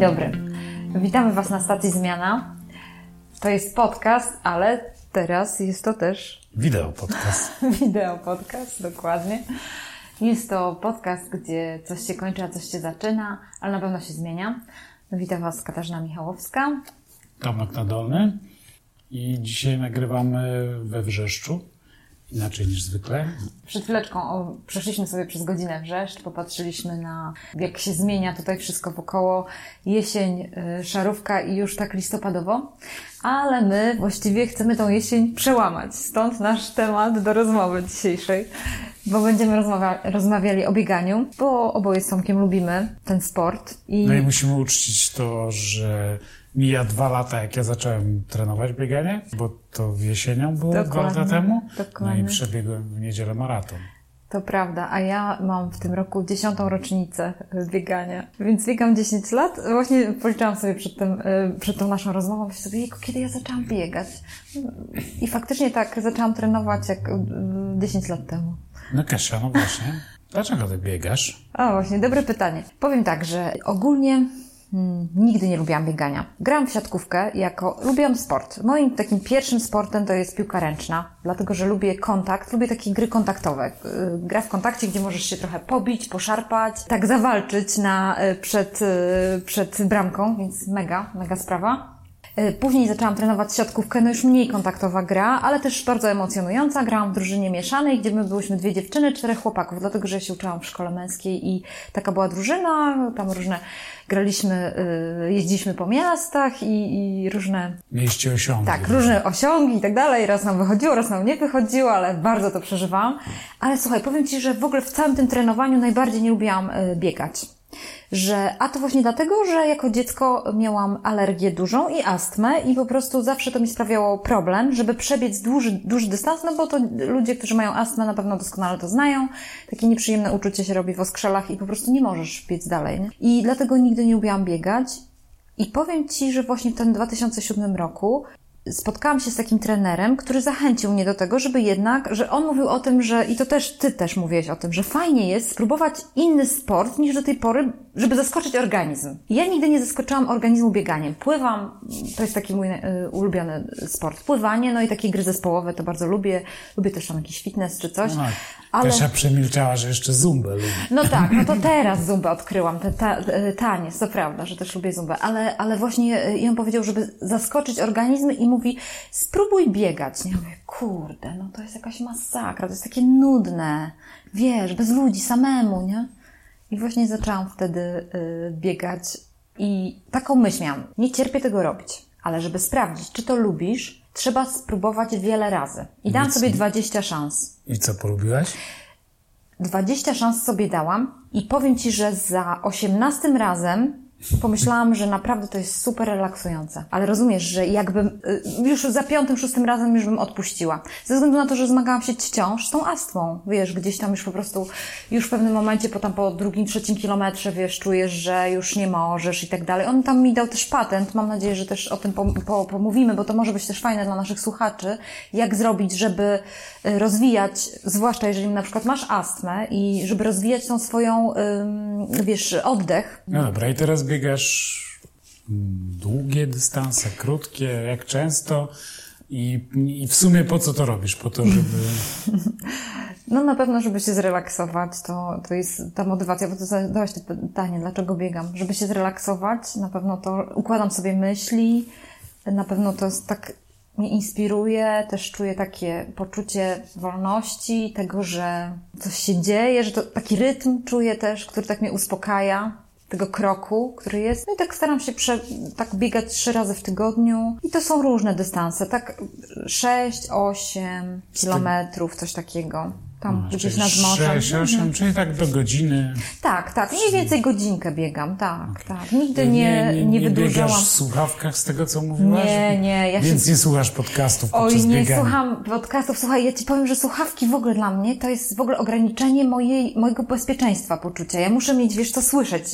Dzień dobry. Witamy Was na stacji Zmiana. To jest podcast, ale teraz jest to też Wideo podcast. wideo podcast, dokładnie. Jest to podcast, gdzie coś się kończy, a coś się zaczyna, ale na pewno się zmienia. Witam Was Katarzyna Michałowska. Tomek Nadolny. I dzisiaj nagrywamy we Wrzeszczu. Inaczej niż zwykle. Przed chwileczką o, przeszliśmy sobie przez godzinę wrzeszcz, popatrzyliśmy na jak się zmienia tutaj wszystko wokoło. Jesień, y, szarówka i już tak listopadowo. Ale my właściwie chcemy tą jesień przełamać. Stąd nasz temat do rozmowy dzisiejszej. Bo będziemy rozmawia- rozmawiali o bieganiu, bo oboje z Tomkiem lubimy ten sport. I No i musimy uczcić to, że mija dwa lata, jak ja zacząłem trenować bieganie, bo to jesienią było dwa Dokładnie, lata temu. dokładnie. No i przebiegłem w niedzielę maraton. To prawda, a ja mam w tym roku dziesiątą rocznicę biegania, więc biegam 10 lat. Właśnie policzyłam sobie przed, tym, y, przed tą naszą rozmową, myślę sobie, jejku, kiedy ja zaczęłam biegać. I faktycznie tak, zaczęłam trenować jak y, 10 lat temu. No Kasia, no właśnie. Dlaczego ty biegasz? A właśnie, dobre pytanie. Powiem tak, że ogólnie hmm, nigdy nie lubiłam biegania. Grałam w siatkówkę jako, lubiłam sport. Moim takim pierwszym sportem to jest piłka ręczna, dlatego że lubię kontakt, lubię takie gry kontaktowe. Y, Gra w kontakcie, gdzie możesz się trochę pobić, poszarpać, tak zawalczyć na, y, przed, y, przed bramką, więc mega, mega sprawa. Y, Później zaczęłam trenować siatkówkę, no już mniej kontaktowa gra, ale też bardzo emocjonująca. Grałam w drużynie mieszanej, gdzie my byłyśmy dwie dziewczyny, czterech chłopaków, dlatego że ja się uczyłam w szkole męskiej i taka była drużyna, tam różne graliśmy, y, jeździliśmy po miastach i, i różne Mieliście osiągi. tak, różne osiągi i tak dalej. Raz nam wychodziło, raz nam nie wychodziło, ale bardzo to przeżywałam. Ale słuchaj, powiem Ci, że w ogóle w całym tym trenowaniu najbardziej nie lubiłam y, biegać. Że, a to właśnie dlatego, że jako dziecko miałam alergię dużą i astmę i po prostu zawsze to mi sprawiało problem, żeby przebiec duży, duży dystans, no bo to ludzie, którzy mają astmę na pewno doskonale to znają. Takie nieprzyjemne uczucie się robi w oskrzelach i po prostu nie możesz biec dalej. Nie? I dlatego nigdy nie lubiłam biegać. I powiem Ci, że właśnie w tym 2007 roku spotkałam się z takim trenerem, który zachęcił mnie do tego, żeby jednak, że on mówił o tym, że i to też ty też mówiłeś o tym, że fajnie jest spróbować inny sport niż do tej pory, żeby zaskoczyć organizm. Ja nigdy nie zaskoczyłam organizmu bieganiem. Pływam, to jest taki mój y, ulubiony sport. Pływanie, no i takie gry zespołowe to bardzo lubię. Lubię też tam jakiś fitness czy coś. No, ale... Kasia przemilczała, że jeszcze zumbę lubi. No tak, no to teraz zumbę odkryłam, ten ta, e, taniec, to prawda, że też lubię zumbę, ale, ale właśnie e, i on powiedział, żeby zaskoczyć organizm i mówi, spróbuj biegać. Nie? Ja mówię, kurde, no to jest jakaś masakra, to jest takie nudne, wiesz, bez ludzi, samemu, nie? I właśnie zaczęłam wtedy y, biegać i taką myśl miałam, nie cierpię tego robić, ale żeby sprawdzić, czy to lubisz, trzeba spróbować wiele razy. I dałam sobie nie- 20 szans. I co, polubiłaś? 20 szans sobie dałam i powiem Ci, że za 18 razem pomyślałam, że naprawdę to jest super relaksujące. Ale rozumiesz, że jakbym y, już za piątym, szóstym razem już bym odpuściła. Ze względu na to, że zmagałam się wciąż z tą astmą. Wiesz, gdzieś tam już po prostu, już w pewnym momencie, potem po drugim, trzecim kilometrze, wiesz, czujesz, że już nie możesz i tak dalej. On tam mi dał też patent. Mam nadzieję, że też o tym po, po, pomówimy, bo to może być też fajne dla naszych słuchaczy, jak zrobić, żeby y, rozwijać, zwłaszcza jeżeli na przykład masz astmę i żeby rozwijać tą swoją, wiesz, oddech, No dobra, i teraz biegasz długie dystanse, krótkie, jak często? I, i w sumie po co to robisz? Po to, żeby... No na pewno, żeby się zrelaksować, to, to jest ta motywacja, bo to zadałaś to pytanie, dlaczego biegam? Żeby się zrelaksować, na pewno to układam sobie myśli, na pewno to jest tak mnie inspiruje, też czuję takie poczucie wolności, tego, że coś się dzieje, że to taki rytm czuję też, który tak mnie uspokaja tego kroku, który jest. No i tak staram się prze, tak biegać trzy razy w tygodniu. I to są różne dystanse, tak 6, 8 kilometrów, coś takiego. Tam gdzieś nad morzem. 6, 8, czyli tak do godziny. Tak, tak. Mniej więcej godzinkę biegam, tak, tak. Nigdy nie, nie, nie wydłużałam. biegasz w słuchawkach z tego, co mówiłaś? Nie, nie, ja się- Więc nie słuchasz podcastów Oj, podczas nie biegania. słucham podcastów. Słuchaj, ja ci powiem, że słuchawki w ogóle dla mnie to jest w ogóle ograniczenie mojej, mojego bezpieczeństwa poczucia. Ja muszę mieć, wiesz, co słyszeć.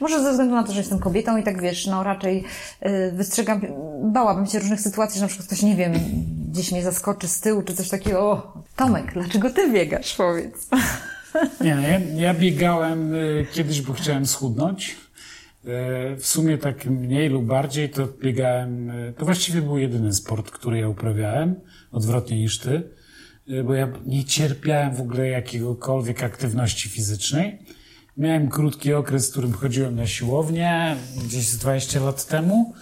Może ze względu na to, że jestem kobietą i tak wiesz, no raczej y, wystrzegam, bałabym się różnych sytuacji, że na przykład ktoś, nie wiem, gdzieś mnie zaskoczy z tyłu czy coś takiego. O, Tomek, dlaczego ty biegasz? Powiedz. Nie, no, ja, ja biegałem y, kiedyś, bo chciałem schudnąć. w sumie tak mniej lub bardziej to biegałem, to właściwie był jedyny sport, który ja uprawiałem, odwrotnie niż ty, bo ja nie cierpiałem w ogóle jakiegokolwiek aktywności fizycznej. Miałem krótki okres, w którym chodziłem na siłownię, gdzieś z 20 lat temu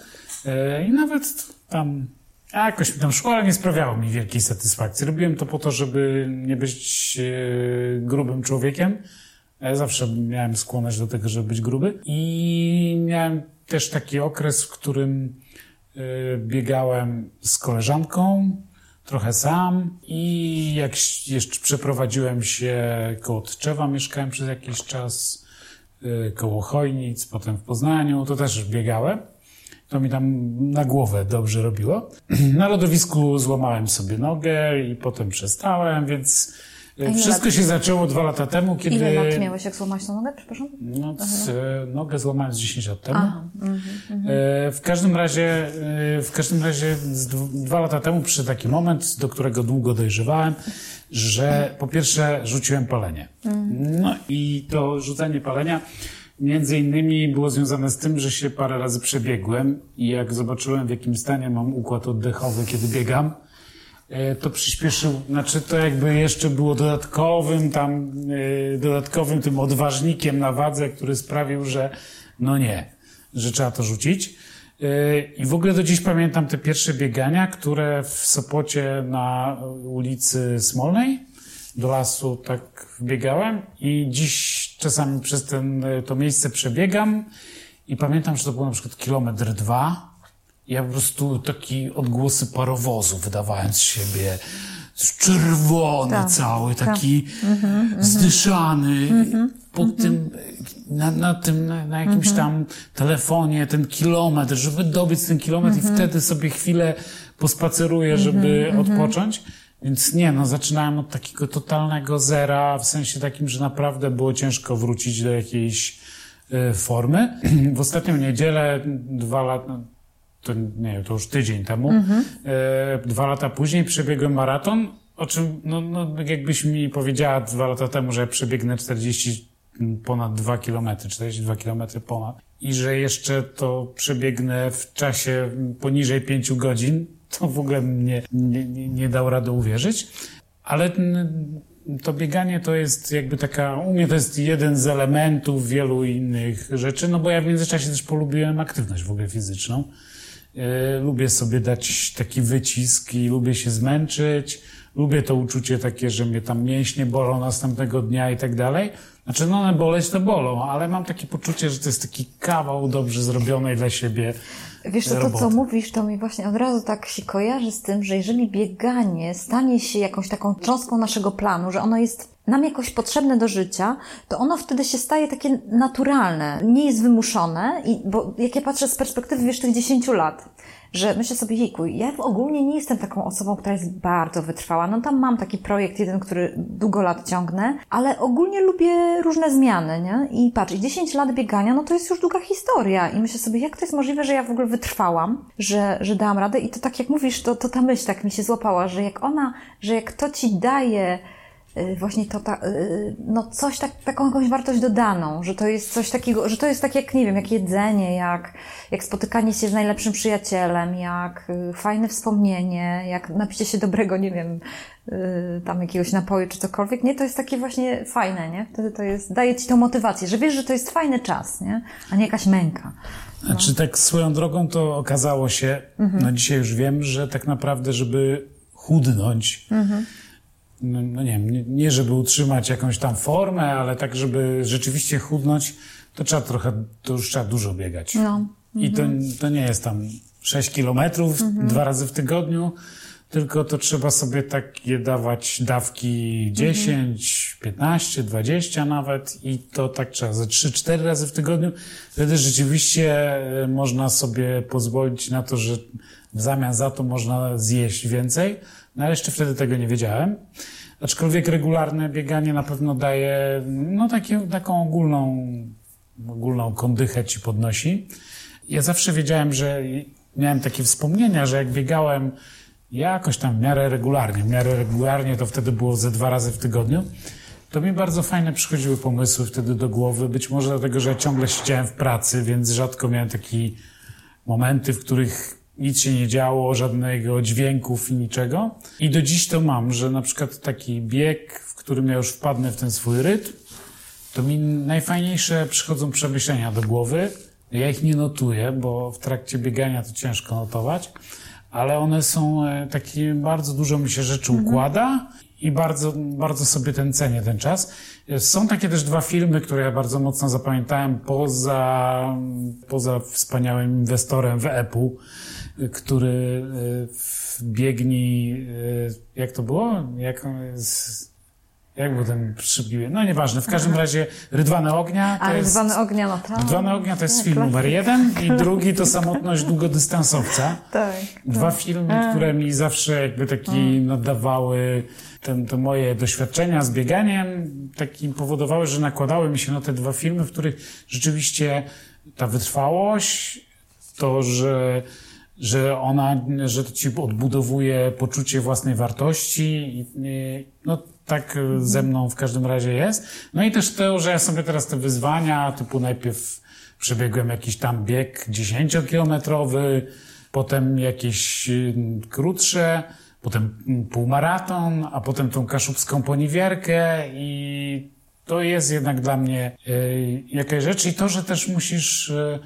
i nawet tam a jakoś tam ale nie sprawiało mi wielkiej satysfakcji. Robiłem to po to, żeby nie być e, grubym człowiekiem. Ja zawsze miałem skłonność do tego, żeby być gruby. I miałem też taki okres, w którym e, biegałem z koleżanką, trochę sam i jak jeszcze przeprowadziłem się koło Tczewa, mieszkałem przez jakiś czas, e, koło Chojnic, potem w Poznaniu, to też biegałem. To mi tam na głowę dobrze robiło. Na lodowisku złamałem sobie nogę i potem przestałem, więc e, wszystko się zaczęło dwa lata temu, kiedy... Ile lat miałeś, jak złamałeś tą nogę, przepraszam? No, z, nogę złamałem z 10 lat temu. Aha, mm, mm. W każdym razie, e, w każdym razie dwa lata temu przyszedł taki moment, do którego długo dojrzewałem, że po pierwsze rzuciłem palenie. Mm. No i to rzucenie palenia Między innymi było związane z tym, że się parę razy przebiegłem i jak zobaczyłem w jakim stanie mam układ oddechowy, kiedy biegam, e, to przyspieszył, znaczy to jakby jeszcze było dodatkowym tam, e, dodatkowym tym odważnikiem na wadze, który sprawił, że no nie, że trzeba to rzucić. E, I w ogóle do dziś pamiętam te pierwsze biegania, które w Sopocie na ulicy Smolnej do lasu tak wbiegałem i dziś czasami przez ten, to miejsce przebiegam i pamiętam, że to było na przykład kilometr dwa. Ja po prostu taki odgłosy parowozu wydawałem z siebie. Czerwony tak, cały, tak. taki mhm, zdyszany. Mhm, pod mhm. tym, na, na tym, na, na jakimś tam telefonie, ten kilometr, żeby dobyć ten kilometr i wtedy sobie chwilę pospaceruję, żeby odpocząć. Więc nie, no zaczynałem od takiego totalnego zera, w sensie takim, że naprawdę było ciężko wrócić do jakiejś y, formy. W ostatnią niedzielę, dwa lata, no, to nie to już tydzień temu, mhm. y, dwa lata później przebiegłem maraton, o czym, no, no jakbyś mi powiedziała dwa lata temu, że przebiegnę 40 ponad 2 kilometry, 42 kilometry ponad i że jeszcze to przebiegnę w czasie poniżej 5 godzin, to w ogóle mnie nie, nie, nie dał rady uwierzyć. Ale to bieganie to jest jakby taka, u mnie to jest jeden z elementów wielu innych rzeczy, no bo ja w międzyczasie też polubiłem aktywność w ogóle fizyczną. E, lubię sobie dać taki wycisk i lubię się zmęczyć. Lubię to uczucie takie, że mnie tam mięśnie bolą następnego dnia i tak dalej. Znaczy, no one boleć to bolą, ale mam takie poczucie, że to jest taki kawał dobrze zrobionej dla siebie Wiesz, to, to co mówisz, to mi właśnie od razu tak się kojarzy z tym, że jeżeli bieganie stanie się jakąś taką cząstką naszego planu, że ono jest nam jakoś potrzebne do życia, to ono wtedy się staje takie naturalne, nie jest wymuszone, i, bo jak ja patrzę z perspektywy, wiesz, tych 10 lat, że myślę sobie, jejku, ja ogólnie nie jestem taką osobą, która jest bardzo wytrwała. No tam mam taki projekt jeden, który długo lat ciągnę, ale ogólnie lubię różne zmiany, nie? I patrz, i 10 lat biegania, no to jest już długa historia. I myślę sobie, jak to jest możliwe, że ja w ogóle wytrwałam, że, że dałam radę. I to tak jak mówisz, to, to ta myśl tak mi się złapała, że jak ona, że jak to ci daje właśnie to, ta, y, no coś tak, taką jakąś wartość dodaną, że to jest coś takiego, że to jest tak jak, nie wiem, jak jedzenie, jak, jak spotykanie się z najlepszym przyjacielem, jak y, fajne wspomnienie, jak napicie się dobrego, nie wiem, tam jakiegoś napoju czy cokolwiek, nie? To jest takie właśnie fajne, nie? Wtedy to jest, daje ci tą motywację, że wiesz, że to jest fajny czas, nie? A nie jakaś męka. No. Znaczy tak swoją drogą to okazało się, mhm. no dzisiaj już wiem, że tak naprawdę, żeby chudnąć, mhm no, no nie wiem, nie, nie żeby utrzymać jakąś tam formę, ale tak, żeby rzeczywiście chudnąć, to trzeba trochę, to już trzeba dużo biegać. No. I to, mhm. to nie jest tam 6 kilometrów mhm. dwa razy w tygodniu, tylko to trzeba sobie takie dawać dawki 10, 15, 20 nawet i to tak trzeba ze 3-4 razy w tygodniu. Wtedy rzeczywiście e, można sobie pozwolić na to, że w zamian za to można zjeść więcej, no jeszcze wtedy tego nie wiedziałem. Aczkolwiek regularne bieganie na pewno daje no, takie, taką ogólną, ogólną kondychę ci podnosi. Ja zawsze wiedziałem, że miałem takie wspomnienia, że jak biegałem jakoś tam w miarę regularnie, w miarę regularnie to wtedy było ze dwa razy w tygodniu, to mi bardzo fajne przychodziły pomysły wtedy do głowy. Być może dlatego, że ja ciągle siedziałem w pracy, więc rzadko miałem takie momenty, w których nic się nie działo, żadnego dźwięków i niczego. I do dziś to mam, że na przykład taki bieg, w którym ja już wpadnę w ten swój rytm, to mi najfajniejsze przychodzą przemyślenia do głowy. Ja ich nie notuję, bo w trakcie biegania to ciężko notować, ale one są e, takie, bardzo dużo mi się rzeczy układa i bardzo, bardzo sobie ten cenię, ten czas. Są takie też dwa filmy, które ja bardzo mocno zapamiętałem poza, poza wspaniałym inwestorem w Apple, który e, biegni, e, jak to było? Jak, jak był ten przybliwy? No nieważne, w każdym razie Rydwane Ognia to A, jest... Rydwane Ognia, no tak. Rydwane Ognia to jest film numer jeden i drugi to Samotność Długodystansowca. Tak. Dwa tak. filmy, które mi zawsze jakby taki nadawały ten, to moje doświadczenia z bieganiem, takim powodowały, że nakładały mi się na te dwa filmy, w których rzeczywiście ta wytrwałość, to, że że ona, że to ci odbudowuje poczucie własnej wartości. No tak ze mną w każdym razie jest. No i też to, że ja sobie teraz te wyzwania, typu najpierw przebiegłem jakiś tam bieg 10-kilometrowy, potem jakieś mm, krótsze, potem półmaraton, a potem tą kaszubską poniewierkę i to jest jednak dla mnie y, jakaś rzecz i to, że też musisz, y,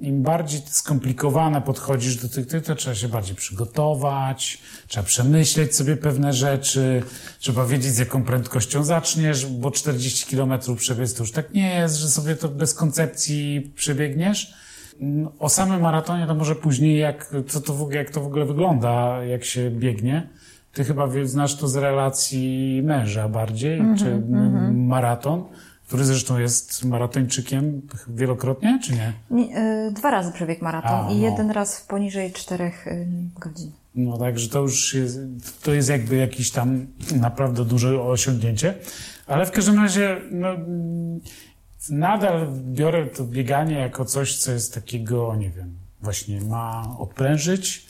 im bardziej skomplikowane podchodzisz do tych, to trzeba się bardziej przygotować, trzeba przemyśleć sobie pewne rzeczy, trzeba wiedzieć z jaką prędkością zaczniesz, bo 40 km przebiec to już tak nie jest, że sobie to bez koncepcji przebiegniesz. Mm, o samym maratonie to może później, jak, co to, jak to w ogóle wygląda, jak się biegnie. Ty chyba znasz to z relacji męża bardziej, mm -hmm, czy mm -hmm. maraton, który zresztą jest maratończykiem wielokrotnie, czy nie? nie y, dwa razy przebiegł maraton A, i no. jeden raz w poniżej czterech y, godzin. No także to już jest, to jest jakby jakiś tam naprawdę duże osiągnięcie, ale w każdym razie no, nadal biorę to bieganie jako coś, co jest takiego, nie wiem, właśnie ma odprężyć,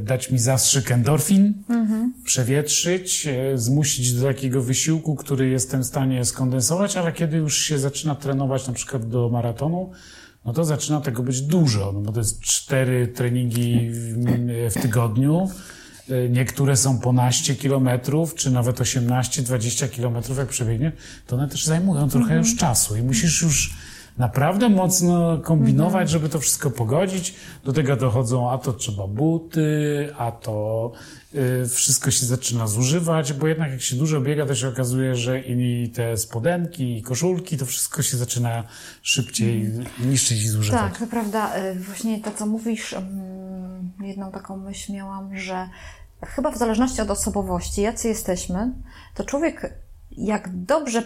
dać mi zastrzyk endorfin, mhm. przewietrzyć, y, zmusić do takiego wysiłku, który jestem w stanie skondensować, ale kiedy już się zaczyna trenować na przykład do maratonu, no to zaczyna tego być dużo, no bo to jest cztery treningi w, w tygodniu, y, niektóre są po naście kilometrów, czy nawet 18-20 kilometrów, jak przebiegnie, to one też zajmują trochę mhm. już czasu i musisz już naprawdę mocno kombinować, mhm. żeby to wszystko pogodzić. Do tego dochodzą, a to trzeba buty, a to y, wszystko się zaczyna zużywać, bo jednak jak się dużo biega, to się okazuje, że i te spodenki, i koszulki, to wszystko się zaczyna szybciej mhm. niszczyć i zużywać. Tak, to prawda. Y, właśnie to, co mówisz, mm, jedną taką myśl miałam, że chyba w zależności od osobowości, jacy jesteśmy, to człowiek jak dobrze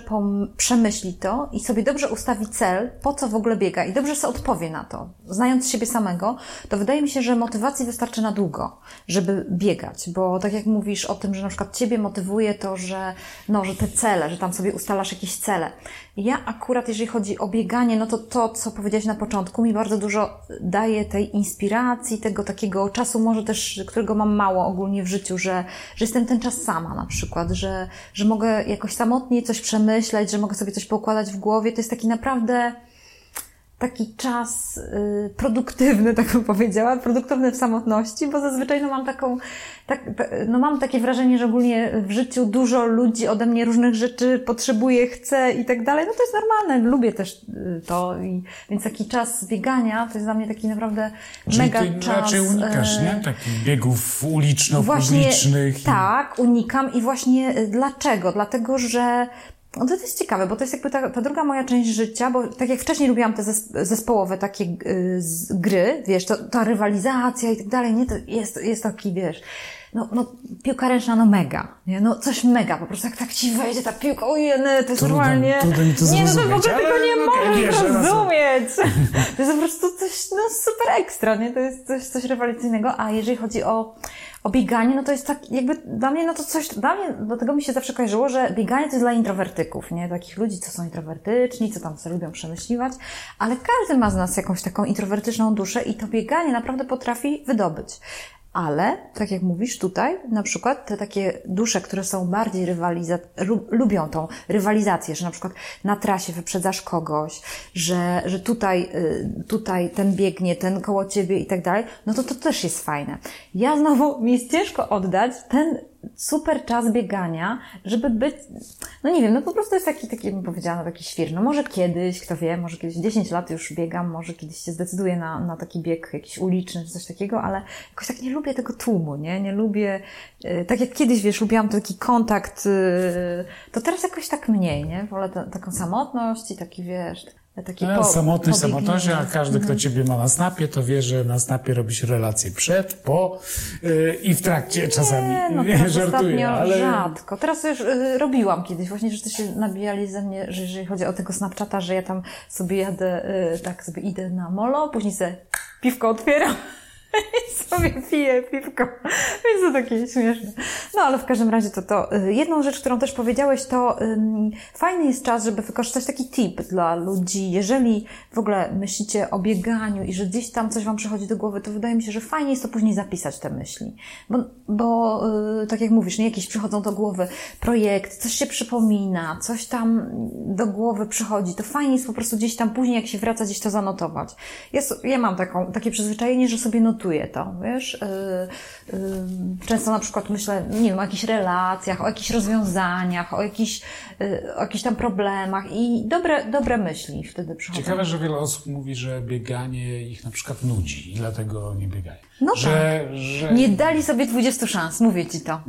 przemyśli to i sobie dobrze ustawi cel, po co w ogóle biega i dobrze sobie odpowie na to, znając siebie samego, to wydaje mi się, że motywacji wystarczy na długo, żeby biegać, bo tak jak mówisz o tym, że na przykład Ciebie motywuje to, że, no, że te cele, że tam sobie ustalasz jakieś cele. Ja akurat, jeżeli chodzi o bieganie, no to to, co powiedziałeś na początku, mi bardzo dużo daje tej inspiracji, tego takiego czasu, może też, którego mam mało ogólnie w życiu, że, że jestem ten czas sama na przykład, że, że mogę jakoś samotnie coś przemyśleć, że mogę sobie coś poukładać w głowie. To jest taki naprawdę taki czas y, produktywny, tak bym powiedziała, produktywny w samotności, bo zazwyczaj no, mam taką, tak, no, mam takie wrażenie, że ogólnie w życiu dużo ludzi ode mnie różnych rzeczy potrzebuje, chce i tak dalej. No to jest normalne, lubię też y, to. I, więc taki czas biegania to jest dla mnie taki naprawdę Czyli mega ty czas. raczej unikasz, nie? Takich biegów uliczno-publicznych. Tak, unikam i właśnie y, dlaczego? Dlatego, że no to jest ciekawe, bo to jest jakby ta, ta druga moja część życia, bo tak jak wcześniej lubiłam te zespołowe takie y, gry, wiesz, to, ta rywalizacja i tak dalej, nie, to jest, jest taki, wiesz, no, no piłka ręczna, no mega, nie, no coś mega, po prostu jak tak ci wejdzie ta piłka, ojej, to jest normalnie, nie, no to w ogóle tego nie możesz rozumieć, to jest po prostu coś, no super ekstra, nie, to jest coś, coś rewelacyjnego, a jeżeli chodzi o o bieganie, no to jest tak, jakby dla mnie, no to coś, dla mnie, do tego mi się zawsze kojarzyło, że bieganie to jest dla introwertyków, nie? Takich ludzi, co są introwertyczni, co tam sobie lubią przemyśliwać, ale każdy ma z nas jakąś taką introwertyczną duszę i to bieganie naprawdę potrafi wydobyć. Ale, tak jak mówisz tutaj, na przykład te takie dusze, które są bardziej rywaliza- lubią tą rywalizację, że na przykład na trasie wyprzedzasz kogoś, że, że tutaj, y, tutaj ten biegnie, ten koło ciebie i tak dalej, no to to też jest fajne. Ja znowu, mi jest ciężko oddać ten super czas biegania, żeby być, no nie wiem, no po prostu jest taki, taki bym powiedziała, taki świr. No może kiedyś, kto wie, może kiedyś 10 lat już biegam, może kiedyś się zdecyduję na, na taki bieg jakiś uliczny czy coś takiego, ale jakoś tak nie lubię tego tłumu, nie? Nie lubię, yy, tak jak kiedyś, wiesz, lubiłam taki kontakt, yy, to teraz jakoś tak mniej, nie? Wolę ta, taką samotność i taki, wiesz, Taki no, po, samotność samotność, a każdy, kto mhm. ciebie ma na snapie, to wie, że na snapie robisz relacje przed, po yy, i w trakcie czasami. Nie, no teraz żartuję, ale... rzadko. Teraz już yy, robiłam kiedyś, właśnie, że to się nabijali ze mnie, że jeżeli chodzi o tego Snapchata, że ja tam sobie jadę, yy, tak sobie idę na molo, później sobie piwko otwieram i sobie piję piwko. Więc to takie śmieszne. No ale w każdym razie to to. Y, jedną rzecz, którą też powiedziałeś, to um, fajny jest czas, żeby wykorzystać taki tip dla ludzi. Jeżeli w ogóle myślicie o bieganiu i że gdzieś tam coś wam przychodzi do głowy, to wydaje mi się, że fajnie jest to później zapisać te myśli. Bo, bo yy, tak jak mówisz, nie jakieś przychodzą do głowy projekt, coś się przypomina, coś tam do głowy przychodzi, to fajnie jest po prostu gdzieś tam później, jak się wraca, gdzieś to zanotować. Ja, ja mam taką, takie przyzwyczajenie, że sobie notuję to, wiesz. Yy, yy, często na przykład myślę, nie wiem, o jakichś relacjach, o jakichś rozwiązaniach, o jakichś, yy, o jakichś tam problemach i dobre, dobre myśli wtedy przychodzą. Ciekawe, że wiele osób mówi, że bieganie ich na przykład nudzi i dlatego nie biegają. No że, tak. Że... Nie dali sobie 20 szans, mówię ci to.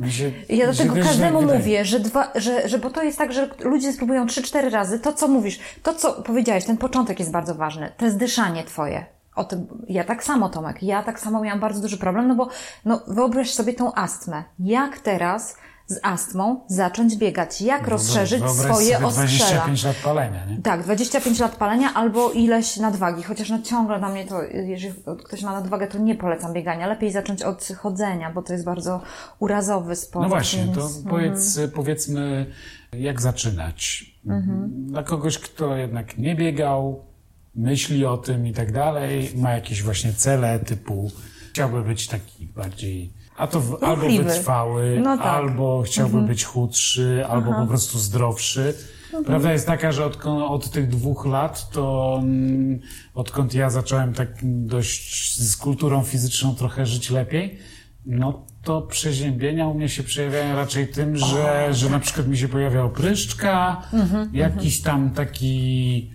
ja do tego każdemu mówię, że, dwa, że, że bo to jest tak, że ludzie spróbują 3-4 razy to, co mówisz, to, co powiedziałeś, ten początek jest bardzo ważny, to jest dyszanie twoje o tym, ja tak samo, Tomek, ja tak samo miałam bardzo duży problem, no bo, no wyobraź sobie tą astmę. Jak teraz z astmą zacząć biegać? Jak no, rozszerzyć swoje sobie ostrzela? 25 lat palenia, nie? Tak, 25 lat palenia albo ileś nadwagi, chociaż no ciągle na mnie to, jeżeli ktoś ma nadwagę, to nie polecam biegania. Lepiej zacząć od chodzenia, bo to jest bardzo urazowy sport. No właśnie, więc... to powiedz, mhm. powiedzmy, jak zaczynać? Mhm. Dla kogoś, kto jednak nie biegał, myśli o tym i tak dalej, ma jakieś właśnie cele typu chciałby być taki bardziej a to w, albo wytrwały, no tak. albo chciałby mhm. być chudszy, albo Aha. po prostu zdrowszy. Mhm. Prawda jest taka, że od, od tych dwóch lat, to mm, odkąd ja zacząłem tak dość z kulturą fizyczną trochę żyć lepiej, no to przeziębienia u mnie się przejawiają raczej tym, że, że na przykład mi się pojawia opryszczka, mhm, jakiś tam taki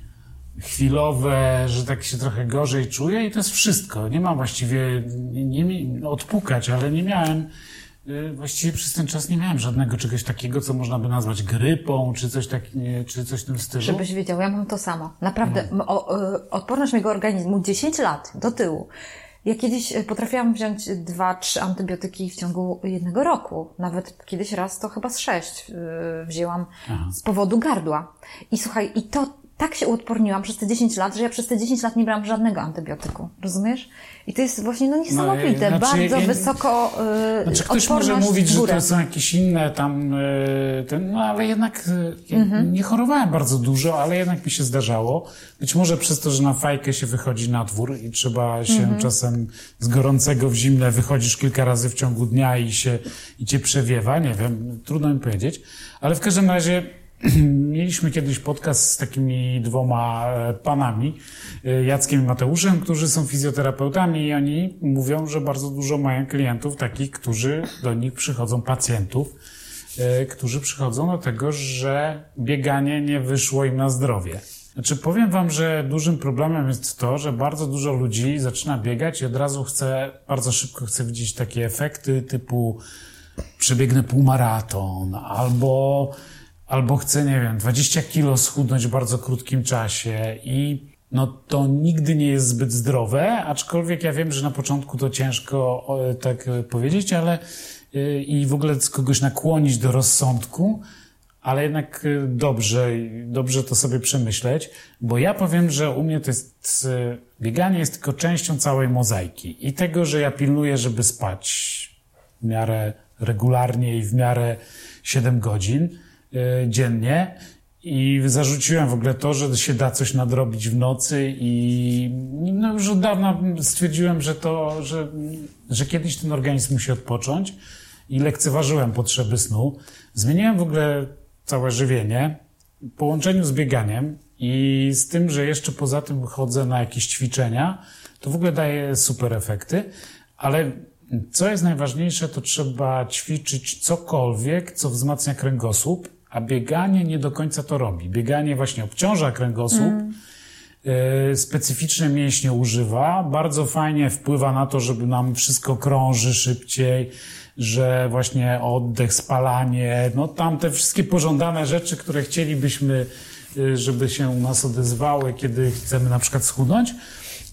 chwilowe, że tak się trochę gorzej czuję i to jest wszystko. Nie mam właściwie, nie, nie odpukać, ale nie miałem, y, właściwie przez ten czas nie miałem żadnego czegoś takiego, co można by nazwać grypą, czy coś, tak, czy coś w tym stylu. Żebyś wiedział, ja mam to samo. Naprawdę, no. o, o, odporność mojego organizmu 10 lat do tyłu. Ja kiedyś y, potrafiłam wziąć dwa, trzy antybiotyki w ciągu jednego roku. Nawet kiedyś raz to chyba z sześć y, wzięłam Aha. z powodu gardła. I słuchaj, i to tak się uodporniłam przez te 10 lat, że ja przez te 10 lat nie brałam żadnego antybiotyku. Rozumiesz? I to jest właśnie no niesamowite. No, znaczy, bardzo wysoko yy, Znaczy ktoś może mówić, że to są jakieś inne tam, yy, ten, no ale jednak yy, mhm. nie chorowałem bardzo dużo, ale jednak mi się zdarzało. Być może przez to, że na fajkę się wychodzi na dwór i trzeba się mhm. czasem z gorącego w zimne wychodzisz kilka razy w ciągu dnia i się, i cię przewiewa, nie wiem, trudno mi powiedzieć. Ale w każdym razie Mieliśmy kiedyś podcast z takimi dwoma e, panami, e, Jackiem i Mateuszem, którzy są fizjoterapeutami i oni mówią, że bardzo dużo mają klientów takich, którzy do nich przychodzą, pacjentów, e, którzy przychodzą do tego, że bieganie nie wyszło im na zdrowie. Znaczy, powiem Wam, że dużym problemem jest to, że bardzo dużo ludzi zaczyna biegać i od razu chce, bardzo szybko chce widzieć takie efekty typu przebiegnę półmaraton albo albo chce, nie wiem, 20 kilo schudnąć w bardzo krótkim czasie i no to nigdy nie jest zbyt zdrowe, aczkolwiek ja wiem, że na początku to ciężko tak powiedzieć, ale y, i w ogóle kogoś nakłonić do rozsądku, ale jednak y, dobrze, dobrze to sobie przemyśleć, bo ja powiem, że u mnie to jest, bieganie jest tylko częścią całej mozaiki i tego, że ja pilnuję, żeby spać w miarę regularnie i w miarę 7 godzin, dziennie. I zarzuciłem w ogóle to, że się da coś nadrobić w nocy i no już od dawna stwierdziłem, że to, że, że kiedyś ten organizm musi odpocząć i lekceważyłem potrzeby snu. Zmieniłem w ogóle całe żywienie w połączeniu z bieganiem i z tym, że jeszcze poza tym chodzę na jakieś ćwiczenia, to w ogóle daje super efekty, ale co jest najważniejsze, to trzeba ćwiczyć cokolwiek, co wzmacnia kręgosłup, a bieganie nie do końca to robi. Bieganie właśnie obciąża kręgosłup, mm. specyficzne mięśnie używa, bardzo fajnie wpływa na to, żeby nam wszystko krąży szybciej, że właśnie oddech, spalanie, no tam te wszystkie pożądane rzeczy, które chcielibyśmy, y, żeby się u nas odezwały, kiedy chcemy na przykład schudnąć,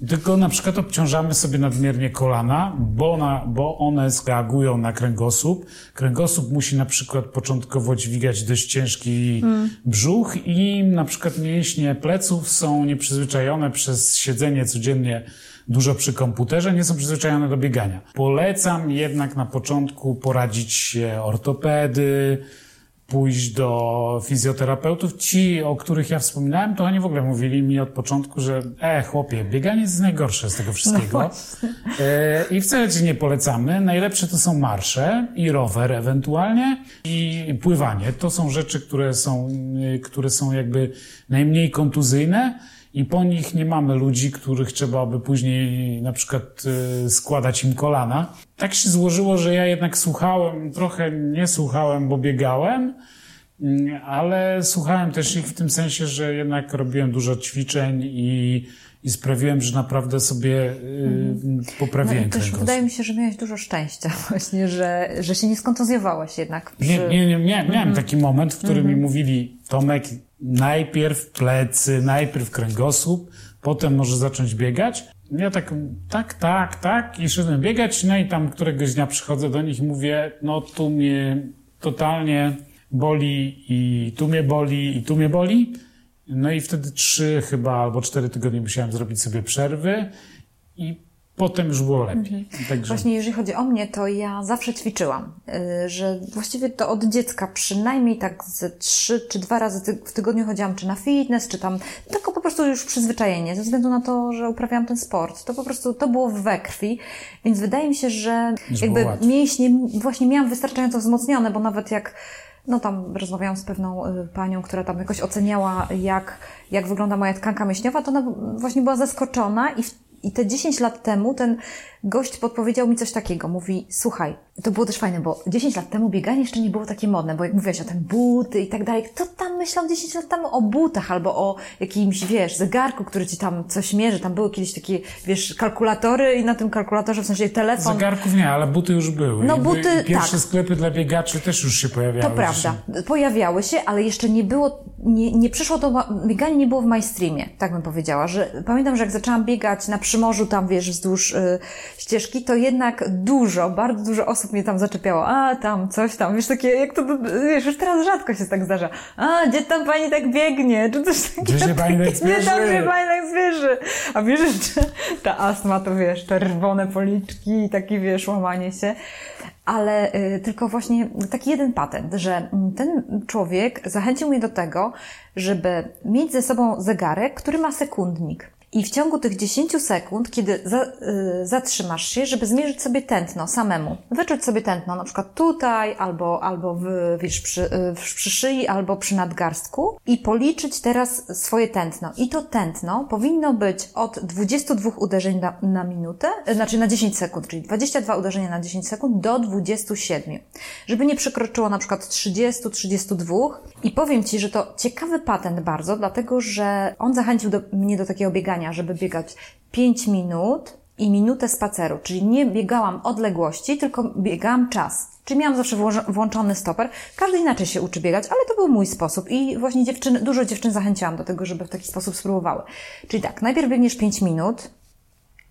tylko na przykład obciążamy sobie nadmiernie kolana, bo, na, bo one reagują na kręgosłup. Kręgosłup musi na przykład początkowo dźwigać dość ciężki brzuch i na przykład mięśnie pleców są nieprzyzwyczajone przez siedzenie codziennie dużo przy komputerze, nie są przyzwyczajone do biegania. Polecam jednak na początku poradzić się ortopedy, pójść do fizjoterapeutów. Ci, o których ja wspominałem, to oni w ogóle mówili mi od początku, że e, chłopie, bieganie jest najgorsze z tego wszystkiego. No e, I wcale ci nie polecamy. Najlepsze to są marsze i rower ewentualnie i pływanie. To są rzeczy, które są, które są jakby najmniej kontuzyjne i po nich nie mamy ludzi, których trzeba by później na przykład y, składać im kolana. Tak się złożyło, że ja jednak słuchałem, trochę nie słuchałem, bo biegałem, mm, ale słuchałem też ich w tym sensie, że jednak robiłem dużo ćwiczeń i, i sprawiłem, że naprawdę sobie mhm. poprawiłem no też Wydaje mi się, że miałeś dużo szczęścia właśnie, że, że się nie skontuzjowałeś jednak. Przy... Nie, nie, nie, miałem mhm. taki moment, w którym mhm. mi mówili, Tomek, najpierw plecy, najpierw kręgosłup, potem może zacząć biegać. Ja tak, tak, tak, tak i szedłem biegać, no i tam któregoś dnia przychodzę do nich i mówię, no tu mnie totalnie boli i tu mnie boli i tu mnie boli. No i wtedy trzy chyba albo cztery tygodnie musiałem zrobić sobie przerwy i potem już było lepiej. Mhm. Także... Właśnie jeżeli chodzi o mnie, to ja zawsze ćwiczyłam, y, że właściwie to od dziecka przynajmniej tak ze trzy czy dwa razy w tygodniu chodziłam, czy na fitness, czy tam, tylko po prostu już przyzwyczajenie, ze względu na to, że uprawiałam ten sport. To po prostu, to było we krwi, więc wydaje mi się, że jakby mięśnie właśnie miałam wystarczająco wzmocnione, bo nawet jak no tam rozmawiałam z pewną y, panią, która tam jakoś oceniała, jak, jak wygląda moja tkanka mięśniowa, to ona właśnie była zaskoczona i i te 10 lat temu ten gość podpowiedział mi coś takiego. Mówi, słuchaj, to było też fajne, bo 10 lat temu bieganie jeszcze nie było takie modne, bo jak mówiłaś o tym buty i tak dalej, kto tam myślał 10 lat temu o butach albo o jakimś, wiesz, zegarku, który ci tam coś mierzy. Tam były kiedyś takie, wiesz, kalkulatory i na tym kalkulatorze, w sensie telefon. Zegarków nie, ale buty już były. No buty, Pierwsze tak. sklepy dla biegaczy też już się pojawiały. To prawda. Pojawiały się, ale jeszcze nie było, nie, nie przyszło to, bieganie nie było w mainstreamie, tak bym powiedziała, że pamiętam, że jak zaczęłam biegać na Przymorzu, tam wiesz, wzdłuż y, ścieżki, to jednak dużo, bardzo dużo osób mnie tam zaczepiało. A, tam, coś tam, wiesz, takie, jak to, wiesz, już teraz rzadko się tak zdarza. A, gdzie tam pani tak biegnie? Czy coś takiego? Gdzie się pani tak? Gdzie tam się pani tak zwierzy? A wiesz, że ta astma to, wiesz, czerwone policzki i takie, wiesz, łamanie się ale y, tylko właśnie taki jeden patent, że ten człowiek zachęcił mnie do tego, żeby mieć ze sobą zegarek, który ma sekundnik. I w ciągu tych 10 sekund, kiedy za, y, zatrzymasz się, żeby zmierzyć sobie tętno samemu, wyczuć sobie tętno, na przykład tutaj, albo, albo w, wiesz, przy, y, przy szyi, albo przy nadgarstku i policzyć teraz swoje tętno. I to tętno powinno być od 22 uderzeń na, na minutę, y, znaczy na 10 sekund, czyli 22 uderzenia na 10 sekund do 27. Żeby nie przekroczyło na przykład 30, 32. I powiem Ci, że to ciekawy patent bardzo, dlatego, że on zachęcił do, mnie do takiego biegania żeby biegać 5 minut i minutę spaceru, czyli nie biegałam odległości, tylko biegałam czas. Czyli miałam zawsze włączony stoper. Każdy inaczej się uczy biegać, ale to był mój sposób i właśnie dziewczyny, dużo dziewczyn zachęciłam do tego, żeby w taki sposób spróbowały. Czyli tak, najpierw biegniesz 5 minut,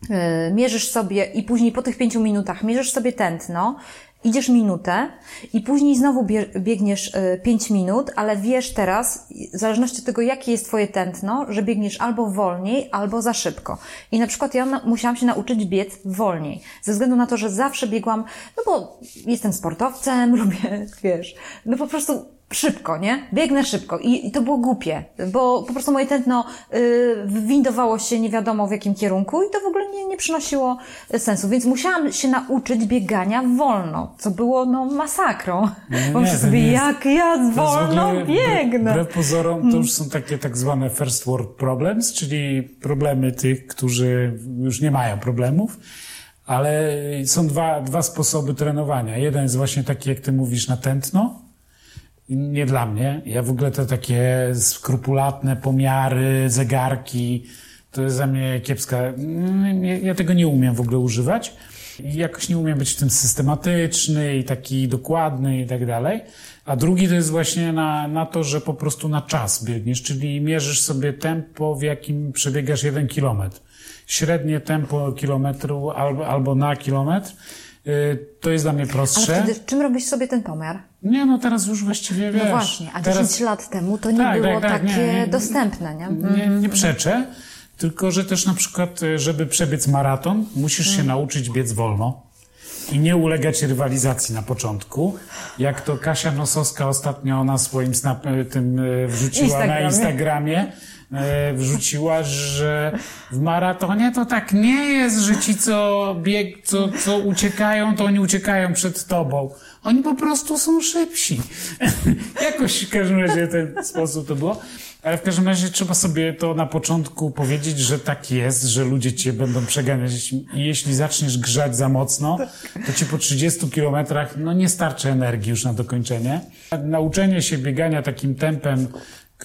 yy, mierzysz sobie i później po tych 5 minutach mierzysz sobie tętno, Idziesz minutę i później znowu biegniesz 5 y, minut, ale wiesz teraz, w zależności od tego, jakie jest Twoje tętno, że biegniesz albo wolniej, albo za szybko. I na przykład ja musiałam się nauczyć biec wolniej. Ze względu na to, że zawsze biegłam, no bo jestem sportowcem, lubię, wiesz, no po prostu szybko, nie? Biegnę szybko. I, I, to było głupie, bo po prostu moje tętno y, windowało się nie wiadomo w jakim kierunku i to w ogóle nie, nie przynosiło sensu. Więc musiałam się nauczyć biegania wolno, co było no masakrą. Nie, Pomyślę sobie, jest, jak ja wolno biegnę. Wbrew pozorom to już są takie tak zwane first world problems, czyli problemy tych, którzy już nie mają problemów. Ale są dwa, dwa sposoby trenowania. Jeden jest właśnie taki, jak ty mówisz, na tętno, nie dla mnie. Ja w ogóle te takie skrupulatne pomiary, zegarki, to jest za mnie kiepska. Ja tego nie umiem w ogóle używać. Jakoś nie umiem być w tym systematyczny i taki dokładny i tak dalej. A drugi to jest właśnie na, na to, że po prostu na czas biegniesz, czyli mierzysz sobie tempo, w jakim przebiegasz jeden kilometr. Średnie tempo kilometru albo, albo na kilometr to jest dla mnie prostsze. Ale wtedy czym robisz sobie ten pomiar? Nie, no teraz już właściwie wiesz. No właśnie, a teraz... 10 lat temu to nie tak, było tak, tak, takie nie, nie, dostępne, nie? Nie, nie mhm. przeczę, tylko że też na przykład, y, żeby przebiec maraton, musisz się hmm. nauczyć biec wolno i nie ulegać rywalizacji na początku. Jak to Kasia Nosowska ostatnio na swoim snap, y, tym wrzuciła na Instagramie, wrzuciła, że w maratonie to tak nie jest, że ci, co bieg, co, co uciekają, to oni uciekają przed tobą. Oni po prostu są szybsi. Jakoś w każdym razie ten sposób to było. Ale w każdym razie trzeba sobie to na początku powiedzieć, że tak jest, że ludzie cię będą przeganiać i jeśli zaczniesz grzać za mocno, to ci po 30 kilometrach no nie starczy energii już na dokończenie. Nauczenie się biegania takim tempem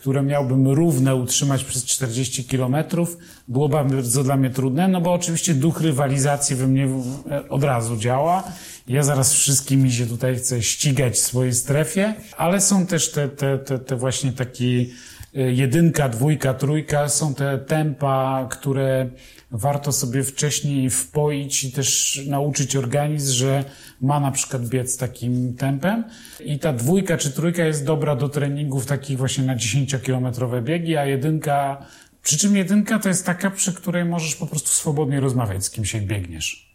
które miałbym równe utrzymać przez 40 kilometrów, było bardzo dla mnie trudne, no bo oczywiście duch rywalizacji we mnie od razu działa. Ja zaraz wszystkimi się tutaj chcę ścigać w swojej strefie, ale są też te, te, te, te właśnie takie jedynka, dwójka, trójka, są te tempa, które warto sobie wcześniej wpoić i też nauczyć organizm, że ma na przykład biec takim tempem. I ta dwójka czy trójka jest dobra do treningów takich właśnie na 10-kilometrowe biegi, a jedynka, przy czym jedynka to jest taka, przy której możesz po prostu swobodnie rozmawiać z kimś, jak biegniesz.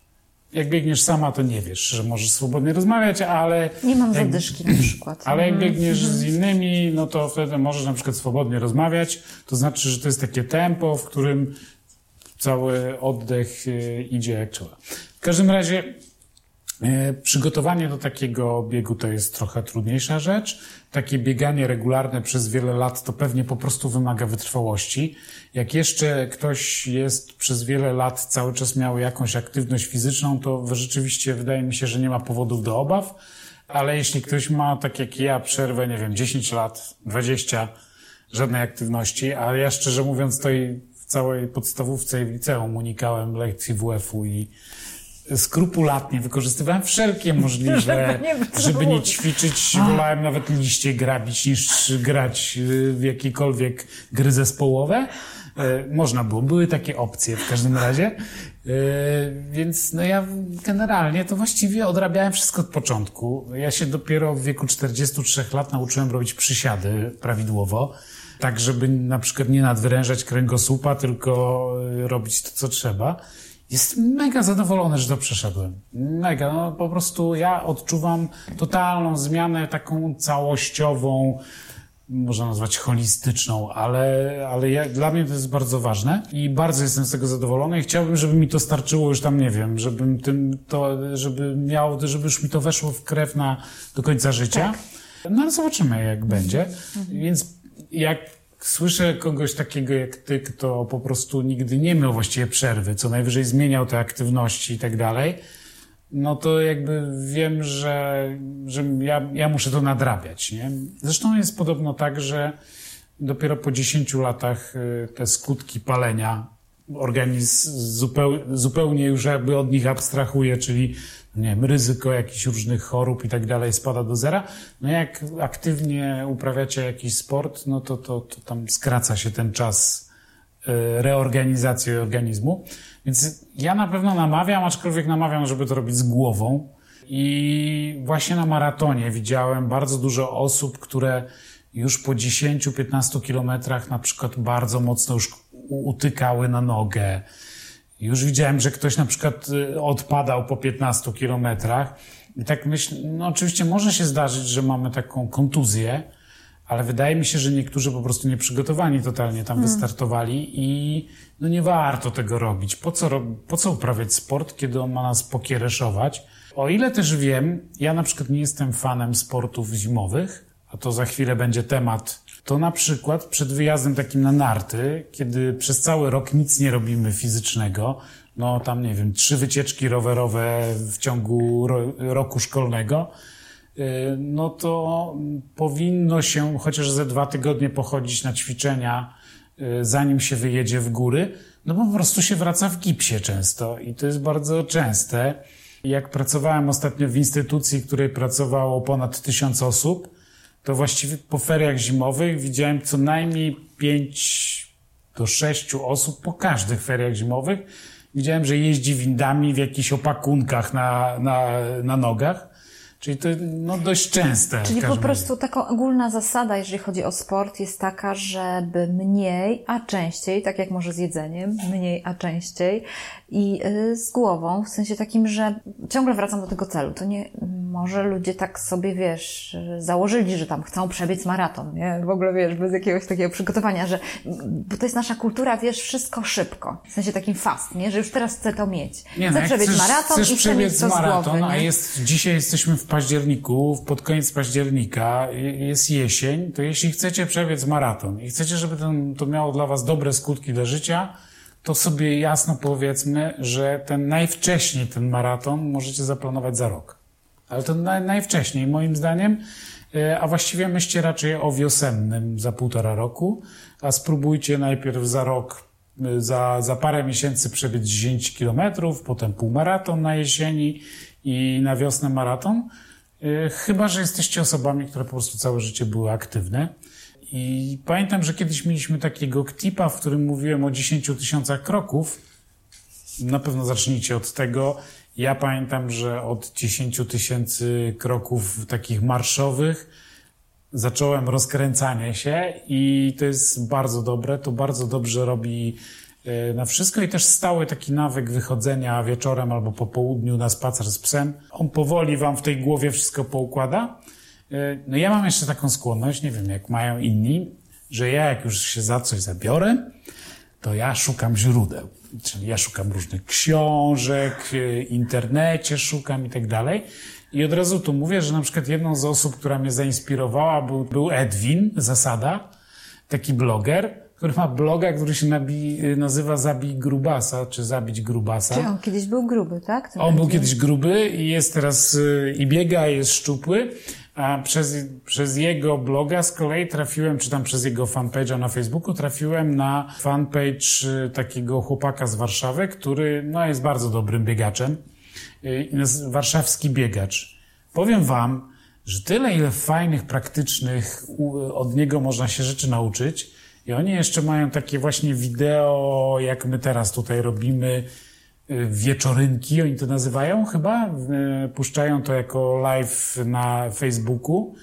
Jak biegniesz sama, to nie wiesz, że możesz swobodnie rozmawiać, ale... Nie mam zadyszki na przykład. Ale jak mhm. biegniesz z innymi, no to wtedy możesz na przykład swobodnie rozmawiać. To znaczy, że to jest takie tempo, w którym cały oddech e, idzie jak trzeba. W każdym razie Przygotowanie do takiego biegu to jest trochę trudniejsza rzecz. Takie bieganie regularne przez wiele lat to pewnie po prostu wymaga wytrwałości. Jak jeszcze ktoś jest przez wiele lat cały czas miał jakąś aktywność fizyczną, to rzeczywiście wydaje mi się, że nie ma powodów do obaw. Ale jeśli ktoś ma, tak jak ja, przerwę, nie wiem, 10 lat, 20, żadnej aktywności, a ja szczerze mówiąc to i całej podstawówce i w liceum unikałem lekcji WF-u i skrupulatnie wykorzystywałem wszelkie możliwe, żeby nie, żeby nie ćwiczyć. Wolałem nawet liście grabić niż grać w jakiekolwiek gry zespołowe. E, można było, były takie opcje w każdym razie. E, więc no ja generalnie to właściwie odrabiałem wszystko od początku. Ja się dopiero w wieku 43 lat nauczyłem robić przysiady prawidłowo tak żeby na przykład nie nadwyrężać kręgosłupa, tylko y, robić to, co trzeba. Jestem mega zadowolony, że to przeszedłem. Mega, no po prostu ja odczuwam totalną zmianę, taką całościową, można nazwać holistyczną, ale, ale ja, dla mnie to jest bardzo ważne i bardzo jestem z tego zadowolony i chciałbym, żeby mi to starczyło już tam, nie wiem, żebym tym to, żeby miało, żeby już mi to weszło w krew na, do końca życia. Tak. No ale zobaczymy, jak będzie. Mhm. Więc jak słyszę kogoś takiego jak ty, kto po prostu nigdy nie miał właściwie przerwy, co najwyżej zmieniał te aktywności i tak dalej, no to jakby wiem, że, że ja, ja muszę to nadrabiać. Nie? Zresztą jest podobno tak, że dopiero po 10 latach y, te skutki palenia organizm zupełnie już jakby od nich abstrahuje, czyli nie wiem, ryzyko jakichś różnych chorób i tak dalej spada do zera. No jak aktywnie uprawiacie jakiś sport, no to, to, to tam skraca się ten czas e, reorganizacji organizmu. Więc ja na pewno namawiam, aczkolwiek namawiam, żeby to robić z głową. I właśnie na maratonie widziałem bardzo dużo osób, które już po 10-15 kilometrach na przykład bardzo mocno już utykały na nogę, już widziałem, że ktoś na przykład y, odpadał po 15 kilometrach. I tak myślę, no oczywiście może się zdarzyć, że mamy taką kontuzję, ale wydaje mi się, że niektórzy po prostu nieprzygotowani totalnie tam hmm. wystartowali i no nie warto tego robić. Po co, po co uprawiać sport, kiedy on ma nas pokiereszować? O ile też wiem, ja na przykład nie jestem fanem sportów zimowych, a to za chwilę będzie temat, to na przykład przed wyjazdem takim na narty, kiedy przez cały rok nic nie robimy fizycznego, no tam nie wiem, trzy wycieczki rowerowe w ciągu ro roku szkolnego, y, no to powinno się chociaż ze dwa tygodnie pochodzić na ćwiczenia, y, zanim się wyjedzie w góry, no bo po prostu się wraca w gipsie często i to jest bardzo częste. Jak pracowałem ostatnio w instytucji, w której pracowało ponad tysiąc osób, to właściwie po feriach zimowych widziałem co najmniej pięć do sześciu osób po każdych feriach zimowych. Widziałem, że jeździ windami w jakichś opakunkach na, na, na nogach. Czyli to no, dość częste. Czyli po prostu razie. taka ogólna zasada, jeżeli chodzi o sport, jest taka, żeby mniej, a częściej, tak jak może z jedzeniem, mniej, a częściej i y, z głową, w sensie takim, że ciągle wracam do tego celu. To nie, może ludzie tak sobie, wiesz, założyli, że tam chcą przebiec maraton, nie? W ogóle, wiesz, bez jakiegoś takiego przygotowania, że, bo to jest nasza kultura, wiesz, wszystko szybko. W sensie takim fast, nie? Że już teraz chcę to mieć. Nie, chcę no, przebiec chcesz, maraton chcesz i mieć to maraton, głowy, a jest, dzisiaj jesteśmy w październiku, pod koniec października, jest jesień, to jeśli chcecie przebiec maraton i chcecie, żeby ten, to miało dla was dobre skutki dla życia, to sobie jasno powiedzmy, że ten najwcześniej ten maraton możecie zaplanować za rok. Ale to naj, najwcześniej, moim zdaniem. E, a właściwie myślcie raczej o wiosennym za półtora roku, a spróbujcie najpierw za rok, e, za, za parę miesięcy przebiec 10 kilometrów, potem półmaraton na jesieni i na wiosnę maraton. E, chyba, że jesteście osobami, które po prostu całe życie były aktywne. I pamiętam, że kiedyś mieliśmy takiego ktipa, w którym mówiłem o 10 tysiącach kroków. Na pewno zacznijcie od tego. Ja pamiętam, że od 10 tysięcy kroków takich marszowych zacząłem rozkręcanie się i to jest bardzo dobre. To bardzo dobrze robi na wszystko i też stały taki nawyk wychodzenia wieczorem albo po południu na spacer z psem. On powoli wam w tej głowie wszystko poukłada. E, no ja mam jeszcze taką skłonność, nie wiem jak mają inni, że ja jak już się za coś zabiorę, to ja szukam źródeł. Czyli ja szukam różnych książek, e, internecie szukam i tak dalej. I od razu tu mówię, że na przykład jedną z osób, która mnie zainspirowała, był, był Edwin Zasada, taki bloger, który ma bloga, który się nabi, nazywa Zabij Grubasa, czy Zabić Grubasa. Czy on kiedyś był gruby, tak? on był kiedyś gruby i jest teraz, y, i biega, i jest szczupły, a przez, przez jego bloga z kolei trafiłem, czy tam przez jego fanpage'a na Facebooku, trafiłem na fanpage y, takiego chłopaka z Warszawy, który no, jest bardzo dobrym biegaczem. Y, warszawski biegacz. Powiem wam, że tyle, ile fajnych, praktycznych od niego można się rzeczy nauczyć, i oni jeszcze mają takie właśnie wideo, jak my teraz tutaj robimy, y, wieczorynki, oni to nazywają chyba. Y, puszczają to jako live na Facebooku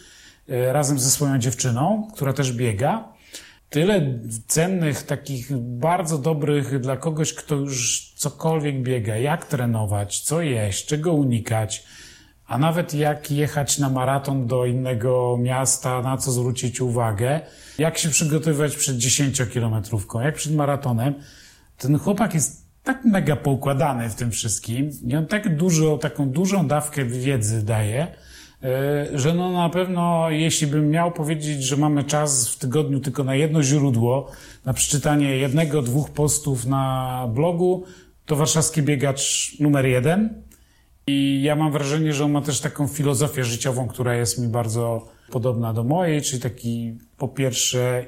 y, razem ze swoją dziewczyną, która też biega. Tyle cennych, takich bardzo dobrych dla kogoś, kto już cokolwiek biega, jak trenować, co jeść, czego unikać, a nawet jak jechać na maraton do innego miasta, na co zwrócić uwagę jak się przygotowywać przed 10-kilometrówką, jak przed maratonem. Ten chłopak jest tak mega poukładany w tym wszystkim i on tak dużo, taką dużą dawkę wiedzy daje, e, że no na pewno, jeśli bym miał powiedzieć, że mamy czas w tygodniu tylko na jedno źródło, na przeczytanie jednego, dwóch postów na blogu, to warszawski biegacz numer jeden. I ja mam wrażenie, że on ma też taką filozofię życiową, która jest mi bardzo podobna do mojej, czyli taki po pierwsze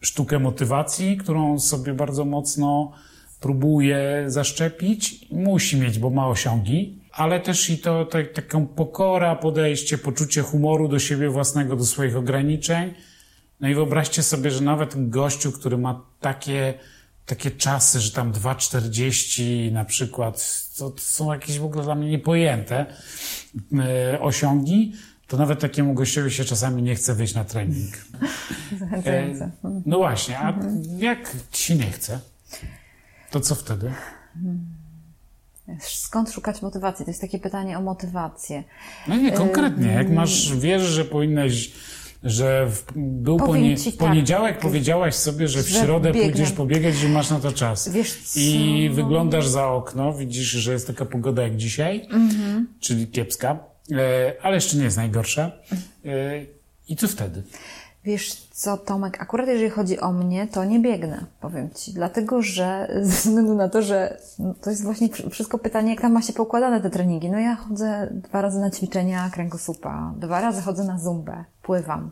sztukę motywacji, którą sobie bardzo mocno próbuje zaszczepić. Musi mieć, bo ma osiągi, ale też i to tak, taką pokora, podejście, poczucie humoru do siebie własnego, do swoich ograniczeń. No i wyobraźcie sobie, że nawet gościu, który ma takie, takie czasy, że tam 2,40 na przykład, to, to są jakieś w ogóle dla mnie niepojęte yy, osiągi, to nawet takiemu gościowi się czasami nie chce wyjść na trening. Zachęcające. E, no właśnie, a mhm. jak ci nie chce, to co wtedy? Skąd szukać motywacji? To jest takie pytanie o motywację. No nie, konkretnie. Jak masz, wiesz, że powinnaś że w, był ponie, ci tak, poniedziałek powiedziałaś sobie, że w że środę biegnę. pójdziesz pobiegać, że masz na to czas. Wiesz? I wyglądasz za okno, widzisz, że jest taka pogoda jak dzisiaj, Mhm. czyli kiepska, e, ale jeszcze nie jest najgorsza. E, I co wtedy? Wiesz co, Tomek, akurat jeżeli chodzi o mnie, to nie biegnę, powiem Ci. Dlatego, że ze względu na to, że no, to jest właśnie wsz- wszystko pytanie, jak tam ma się poukładane te treningi. No ja chodzę dwa razy na ćwiczenia kręgosłupa, dwa razy chodzę na zumbę, pływam.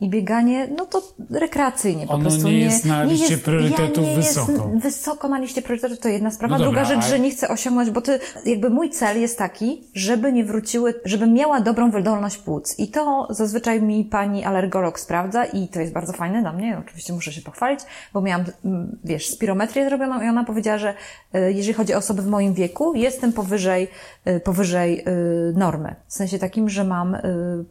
I bieganie, no to rekreacyjnie po Ono prostu. nie jest na liście priorytetów ja nie wysoko. Jest wysoko na liście priorytetów to jedna sprawa. No Druga dobra, rzecz, ale- że nie chcę osiągnąć, bo ty, jakby mój cel jest taki, żeby nie wróciły, żebym miała dobrą wydolność płuc. I to zazwyczaj mi pani alergolog sprawdza i to jest bardzo fajne dla mnie. Oczywiście muszę się pochwalić, bo miałam, mm, wiesz, spirometrię zrobioną i ona powiedziała, że y, jeżeli chodzi o osoby w moim wieku, jestem powyżej, y, powyżej y, normy. W sensie takim, że mam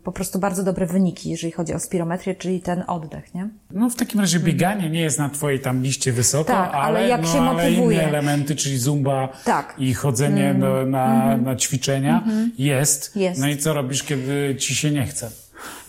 po prostu bardzo dobre wyniki, jeżeli chodzi o spirometrię, czyli ten oddech, nie? No w takim razie bieganie nie jest na twojej tam liście wysoko, Tak, ale ale, jak no, się ale motywuje. inne elementy, czyli zumba Tak. i chodzenie do, na, na ćwiczenia jest. Jest. No i co robisz, kiedy ci się nie chce?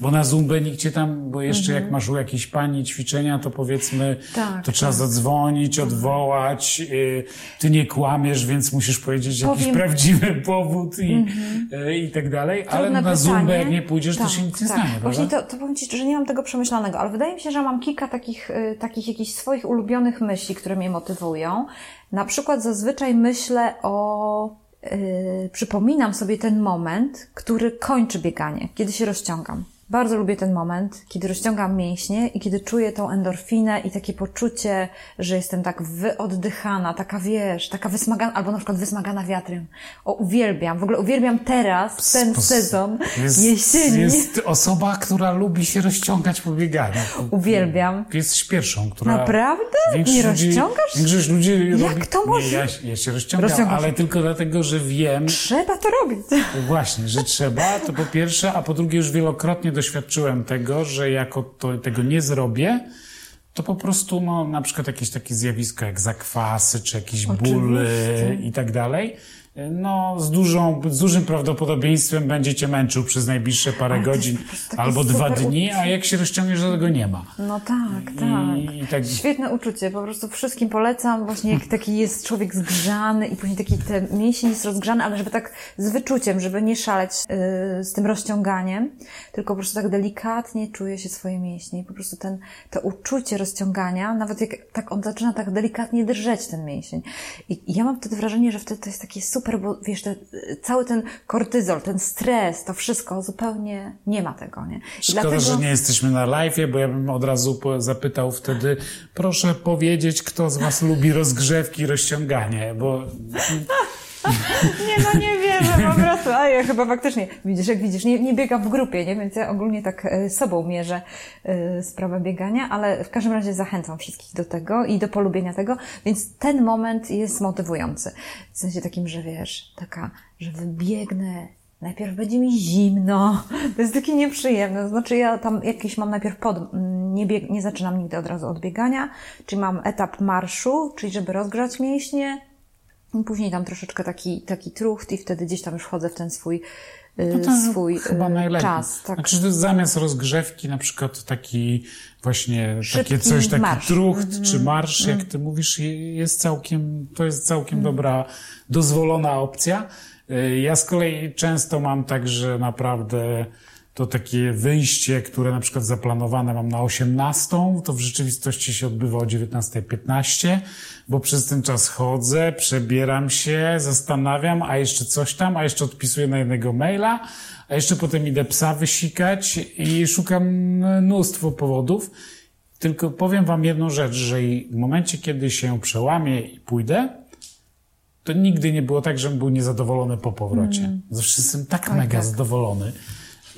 Bo na zumbę nikt cię tam, bo jeszcze jak masz u jakiejś pani ćwiczenia, to powiedzmy, Tak, to trzeba zadzwonić, odwołać, y, ty nie kłamiesz, więc musisz powiedzieć jakiś Powiem- prawdziwy powód i, y, i tak dalej, ale Trudne na zumbę jak nie pójdziesz, tak, to się nic nie tak. stanie, Właśnie to, to powiem Ci, że nie mam tego przemyślanego, ale wydaje mi się, że mam kilka takich, y, takich jakichś swoich ulubionych myśli, które mnie motywują. Na przykład zazwyczaj myślę o... y, przypominam sobie ten moment, który kończy bieganie, kiedy się rozciągam. Bardzo lubię ten moment, kiedy rozciągam mięśnie i kiedy czuję tą endorfinę i takie poczucie, że jestem tak wyoddychana, taka wiesz, taka wysmagana, albo na przykład wysmagana wiatrem. O, uwielbiam, w ogóle uwielbiam teraz ten sezon jest, jesieni. Jest osoba, która lubi się rozciągać po bieganiu. Uwielbiam. Jesteś pierwszą, która... Naprawdę? Nie rozciągasz? Większość ludzi Jak robi... to może? Nie, ja, ja się rozciągam, Rozciągasz. ale tylko dlatego, że wiem Trzeba to robić. właśnie, że trzeba, to po pierwsze, a po drugie już wielokrotnie doświadczyłem tego, że jako to, tego nie zrobię, to po prostu, no, na przykład jakieś takie zjawisko jak zakwasy, czy e, Oczywiście. i tak dalej, no, z, dużą, z dużym prawdopodobieństwem będzie cię męczył przez najbliższe parę Ale godzin albo dwa dni, a jak się rozciągniesz, to tego nie ma. No tak, tak. I, i tak Świetne uczucie, po prostu wszystkim polecam, właśnie jak taki jest człowiek zgrzany i później taki ten mięsień jest rozgrzany, ale żeby tak z wyczuciem, żeby nie szaleć yy, z tym rozciąganiem, tylko po prostu tak delikatnie czuje się swoje mięśnie i po prostu ten, to uczucie rozciągania, nawet jak tak on zaczyna tak delikatnie drżeć ten mięsień. I, i ja mam wtedy wrażenie, że wtedy to jest takie super, bo wiesz, te, cały ten kortyzol, ten stres, to wszystko zupełnie nie ma tego, nie? I Szkoda, że nie jesteśmy na live, bo ja bym od razu zapytał wtedy, proszę powiedzieć, kto z Was lubi rozgrzewki i rozciąganie, bo Nie, no nie wierzę po prostu. A ja chyba faktycznie, widzisz, jak widzisz, nie, nie biegam w grupie, nie? Więc ja ogólnie tak e, sobą mierzę e, sprawę biegania, ale w każdym razie zachęcam wszystkich do tego i do polubienia tego, więc ten moment jest motywujący. W sensie takim, że wiesz, taka, że wybiegnę, najpierw będzie mi zimno, to jest takie nieprzyjemne. Znaczy ja tam jakiś mam najpierw pod, nie, bieg, nie zaczynam nigdy od razu od biegania, czyli mam etap marszu, czyli żeby rozgrzać mięśnie, i Później tam troszeczkę taki, taki trucht i wtedy gdzieś tam już wchodzę w ten swój, y, No to swój chyba y, najlepiej. czas. Tak. Znaczy, to zamiast rozgrzewki, na przykład taki właśnie, Szybki takie coś, taki marsz. trucht czy marsz, jak ty mówisz, je- jest całkiem, to jest całkiem dobra, dozwolona opcja. Y, Ja z kolei często mam tak, że naprawdę to takie wyjście, które na przykład zaplanowane mam na 18, to w rzeczywistości się odbywa o 19.15, bo przez ten czas chodzę, przebieram się, zastanawiam, a jeszcze coś tam, a jeszcze odpisuję na jednego maila, a jeszcze potem idę psa wysikać i szukam mnóstwo powodów. Tylko powiem wam jedną rzecz, że w momencie, kiedy się przełamię i pójdę, to nigdy nie było tak, żebym był niezadowolony po powrocie. Zawsze jestem tak mega tak. zadowolony,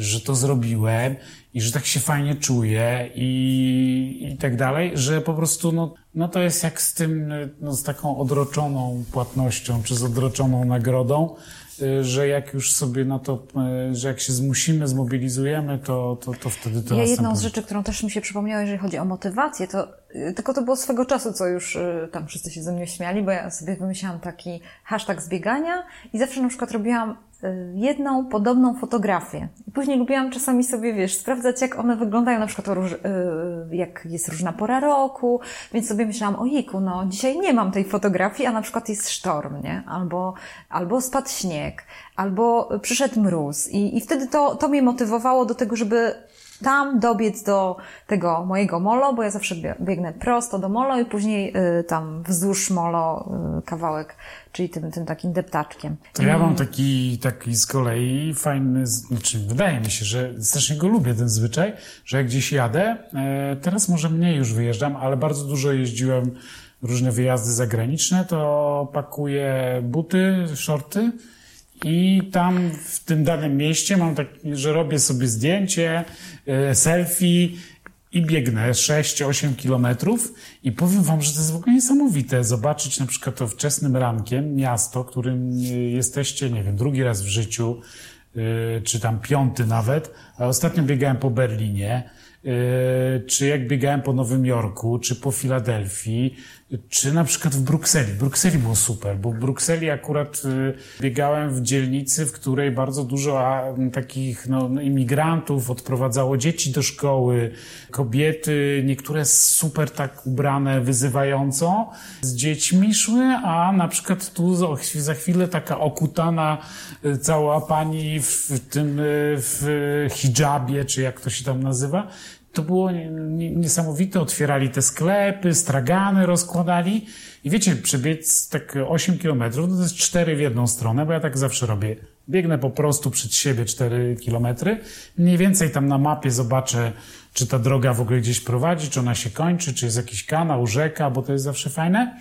że to zrobiłem i że tak się fajnie czuję i, i tak dalej, że po prostu no, no to jest jak z tym, no, z taką odroczoną płatnością czy z odroczoną nagrodą, y, że jak już sobie na to, y, że jak się zmusimy, zmobilizujemy, to, to, to wtedy to Ja jedną z rzeczy, którą też mi się przypomniała, jeżeli chodzi o motywację, to y, tylko to było swego czasu, co już tam wszyscy się ze mnie śmiali, bo ja sobie wymyślałam taki hashtag zbiegania i zawsze na przykład robiłam jedną podobną fotografię. I później lubiłam czasami sobie, wiesz, sprawdzać, jak one wyglądają, na przykład róż, yy, jak jest różna pora roku, więc sobie myślałam, ojejku, no dzisiaj nie mam tej fotografii, a na przykład jest sztorm, nie? Albo, albo spadł śnieg, albo przyszedł mróz. I, i wtedy to, to mnie motywowało do tego, żeby tam dobiec do tego mojego molo, bo ja zawsze biegnę prosto do molo i później y, tam wzdłuż molo y, kawałek, czyli tym, tym takim deptaczkiem. To ja mam taki, taki z kolei fajny, znaczy wydaje mi się, że strasznie go lubię ten zwyczaj, że jak gdzieś jadę, e, teraz może mniej już wyjeżdżam, ale bardzo dużo jeździłem różne wyjazdy zagraniczne, to pakuję buty, shorty, i tam w tym danym mieście mam tak, że robię sobie zdjęcie, e, selfie i biegnę 6-8 kilometrów i powiem wam, że to jest w ogóle niesamowite zobaczyć na przykład to wczesnym rankiem miasto, którym jesteście, nie wiem, drugi raz w życiu, e, czy tam piąty nawet, a ostatnio biegałem po Berlinie, e, czy jak biegałem po Nowym Jorku, czy po Filadelfii, czy na przykład w Brukseli. W Brukseli było super, bo w Brukseli akurat y, biegałem w dzielnicy, w której bardzo dużo takich no, no, imigrantów odprowadzało dzieci do szkoły, kobiety, niektóre super tak ubrane, wyzywająco, z dziećmi szły, a na przykład tu za chwilę taka okutana y, cała pani w tym y, w hijabie, czy jak to się tam nazywa, to było niesamowite. Otwierali te sklepy, stragany rozkładali. I wiecie, przebiec tak 8 kilometrów, to jest 4 w jedną stronę, bo ja tak zawsze robię. Biegnę po prostu przed siebie 4 kilometry. Mniej więcej tam na mapie zobaczę, czy ta droga w ogóle gdzieś prowadzi, czy ona się kończy, czy jest jakiś kanał, rzeka, bo to jest zawsze fajne.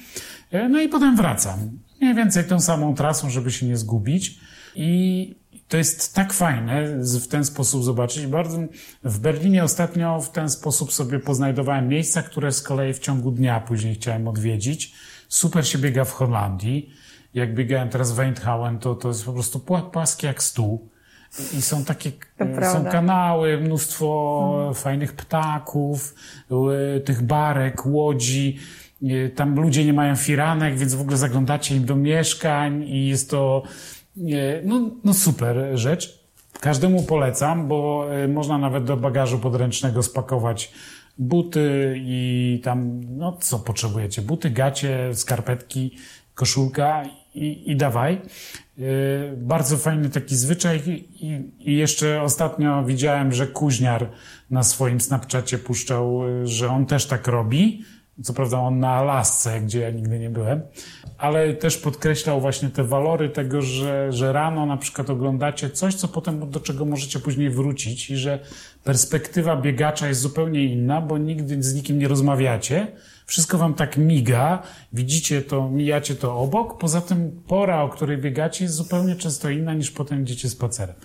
E, no i potem wracam. Mniej więcej tą samą trasą, żeby się nie zgubić. I to jest tak fajne w ten sposób zobaczyć. Bardzo w Berlinie ostatnio w ten sposób sobie poznajdowałem miejsca, które z kolei w ciągu dnia później chciałem odwiedzić. Super się biega w Holandii. Jak biegałem teraz w Eindhoven, to, to jest po prostu płaskie jak stół. I są takie, są kanały, mnóstwo hmm. fajnych ptaków, tych barek, łodzi. Tam ludzie nie mają firanek, więc w ogóle zaglądacie im do mieszkań i jest to no, no super rzecz. Każdemu polecam, bo e, można nawet do bagażu podręcznego spakować buty i tam, no co potrzebujecie? Buty, gacie, skarpetki, koszulka i, i dawaj. E, bardzo fajny taki zwyczaj i, i jeszcze ostatnio widziałem, że Kuźniar na swoim Snapchacie puszczał, e, że on też tak robi. Co prawda on na Alasce, gdzie ja nigdy nie byłem, ale też podkreślał właśnie te walory tego, że, że rano na przykład oglądacie coś, co potem do czego możecie później wrócić i że perspektywa biegacza jest zupełnie inna, bo nigdy z nikim nie rozmawiacie. Wszystko wam tak miga, widzicie to, mijacie to obok. Poza tym pora, o której biegacie jest zupełnie często inna niż potem idziecie spacerem.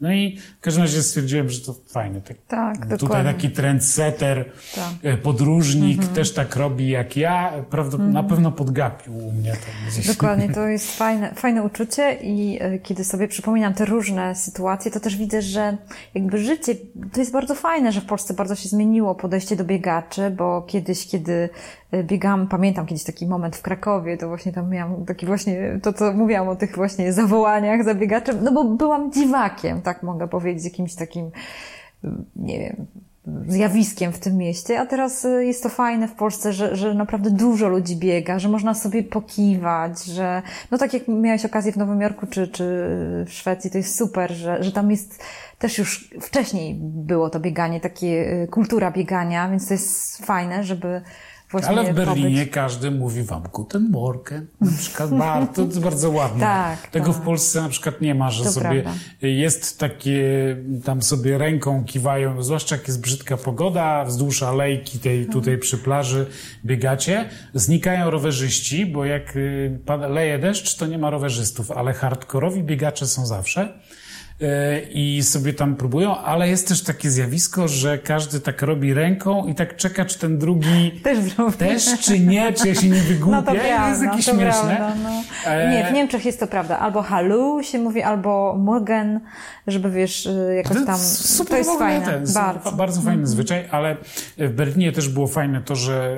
No i w każdym razie stwierdziłem, że to fajne. Tak, tak Tutaj dokładnie. taki trendsetter, tak. E, podróżnik mhm. też tak robi jak ja. Prawda, mhm. Na pewno podgapił u mnie to. Dokładnie, to jest fajne, fajne uczucie i e, kiedy sobie przypominam te różne sytuacje, to też widzę, że jakby życie, to jest bardzo fajne, że w Polsce bardzo się zmieniło podejście do biegaczy, bo kiedyś, kiedy biegam, pamiętam kiedyś taki moment w Krakowie, to właśnie tam miałam taki właśnie, to co mówiłam o tych właśnie zawołaniach za biegaczem, no bo byłam dziwakiem, tak mogę powiedzieć, jakimś takim, nie wiem, zjawiskiem w tym mieście, a teraz y, jest to fajne w Polsce, że, że naprawdę dużo ludzi biega, że można sobie pokiwać, że no tak jak miałeś okazję w Nowym Jorku czy, czy w Szwecji, to jest super, że, że tam jest też już wcześniej było to bieganie, takie y, kultura biegania, więc to jest fajne, żeby ale w Berlinie pobyć. każdy mówi wam Guten Morgen, na przykład bardzo, to jest bardzo ładne. Tak, Tego tak. w Polsce na przykład nie ma, że to sobie prawda. jest takie, tam sobie ręką kiwają, zwłaszcza jak jest brzydka pogoda, wzdłuż alejki tej mhm. tutaj przy plaży biegacie, znikają rowerzyści, bo jak y, leje deszcz, to nie ma rowerzystów, ale hardkorowi biegacze są zawsze. E, i sobie tam próbują, ale jest też takie zjawisko, że każdy tak robi ręką i tak czeka, czy ten drugi też, też czy nie, czy ja się nie wygłupię. No to prawda, jest jakieś śmieszne. Prawda, no. Nie, w Niemczech jest to prawda. Albo halu się mówi, albo morgen, żeby wiesz, y, jakoś tam... Super to jest fajne. Ten, bardzo. bardzo fajny mm. zwyczaj, ale w Berlinie też było fajne to, że